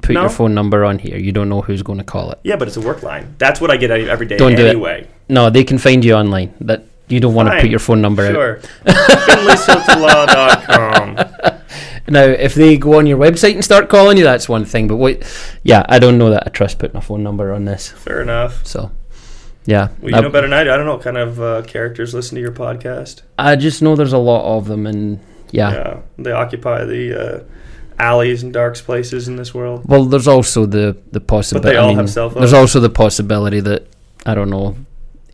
Put No? your phone number on here. You don't know who's going to call it. Yeah, but it's a work line. That's what I get every day Don't do it. anyway. No, they can find you online. That you don't want to put your phone number sure. out. Sure. <laughs> Now, if they go on your website and start calling you, that's one thing. But wait, yeah, I don't know that I trust putting a phone number on this. Fair enough. So, yeah, Well, you I, know better than I do. I don't know what kind of uh, characters listen to your podcast. I just know there's a lot of them, and yeah. Yeah, they occupy the uh, alleys and dark places in this world. Well, there's also the the possibility. all I mean, have cell There's also the possibility that I don't know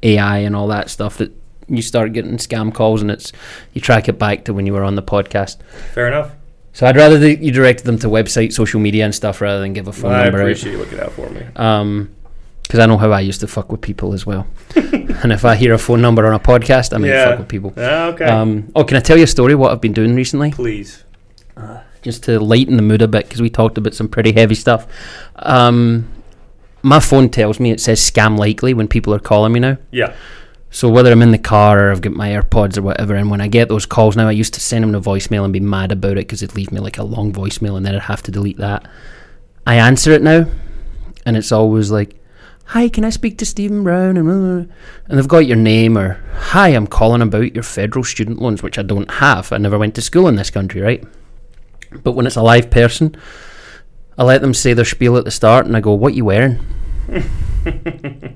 AI and all that stuff that you start getting scam calls and it's you track it back to when you were on the podcast. Fair enough. So I'd rather that you directed them to website, social media, and stuff rather than give a phone I number out. appreciate you looking out for me. Um, because I know how I used to fuck with people as well. <laughs> and if I hear a phone number on a podcast, I might Yeah. fuck with people. Ah, Okay. Um, oh, can I tell you a story? What I've been doing recently? Please. Just to lighten the mood a bit because we talked about some pretty heavy stuff. Um, my phone tells me it says scam likely when people are calling me now. Yeah. So whether I'm in the car or I've got my AirPods or whatever, and when I get those calls now, I used to send them a voicemail and be mad about it because it'd leave me like a long voicemail and then I'd have to delete that. I answer it now, and it's always like, "Hi, can I speak to Stephen Brown?" and blah, blah, blah." and they've got your name or, "Hi, I'm calling about your federal student loans," which I don't have. I never went to school in this country, right? But when it's a live person, I let them say their spiel at the start, and I go, "What you wearing?" <laughs>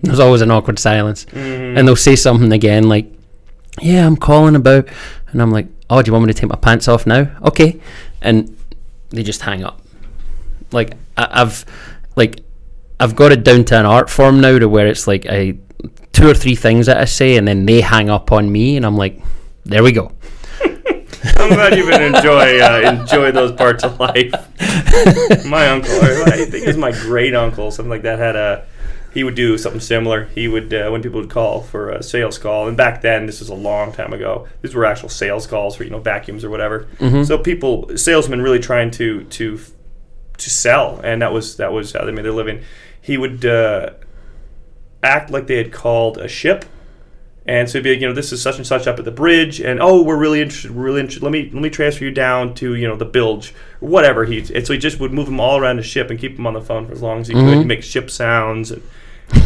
There's always an awkward silence, Mm-hmm. and they'll say something again like, "Yeah, I'm calling about," and I'm like, "Oh, do you want me to take my pants off now?" Okay, and they just hang up. Like I, I've, like, I've got it down to an art form now to where it's like I two or three things that I say, and then they hang up on me, and I'm like, "There we go." <laughs> I'm glad you've been enjoy uh, enjoy those parts of life. <laughs> my uncle, or I think it's my great uncle, something like that, had a. He would do something similar. He would uh, when people would call for a sales call, and back then this was a long time ago. These were actual sales calls for you know vacuums or whatever. So people, salesmen, really trying to to to sell, and that was that was how they made their living. He would uh, act like they had called a ship and so it'd be like, you know, this is such and such up at the bridge, and oh, we're really interested, we're really interested. Let me let me transfer you down to you know the bilge, or whatever. He and so he just would move them all around the ship and keep them on the phone for as long as he could. He'd make ship sounds. And,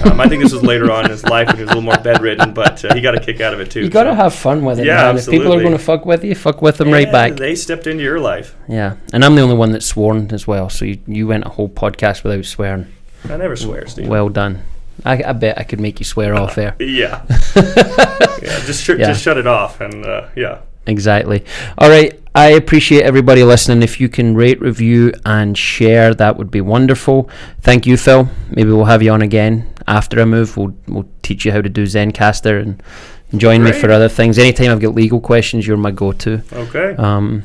um, I think this was later on in his life when he was a little more bedridden, but uh, he got a kick out of it too. You gotta so. have fun with it, Yeah, man. If people are going to fuck with you, fuck with them right back. They stepped into your life. Yeah, and I'm the only one that's sworn as well. So you, you went a whole podcast without swearing. I never swear, Steve. Well done. I, I bet I could make you swear off air. <laughs> yeah, <laughs> yeah. Just sh- Yeah. just shut it off, and uh, yeah. Exactly. All right. I appreciate everybody listening. If you can rate, review, and share, that would be wonderful. Thank you, Phil. Maybe we'll have you on again after I move. We'll we'll teach you how to do Zencastr and join me for other things. Anytime I've got legal questions, you're my go-to. Okay. Um,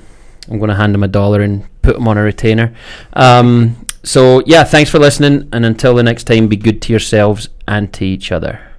I'm going to hand him a dollar and put him on a retainer. Um, so yeah, thanks for listening, and until the next time, be good to yourselves and to each other.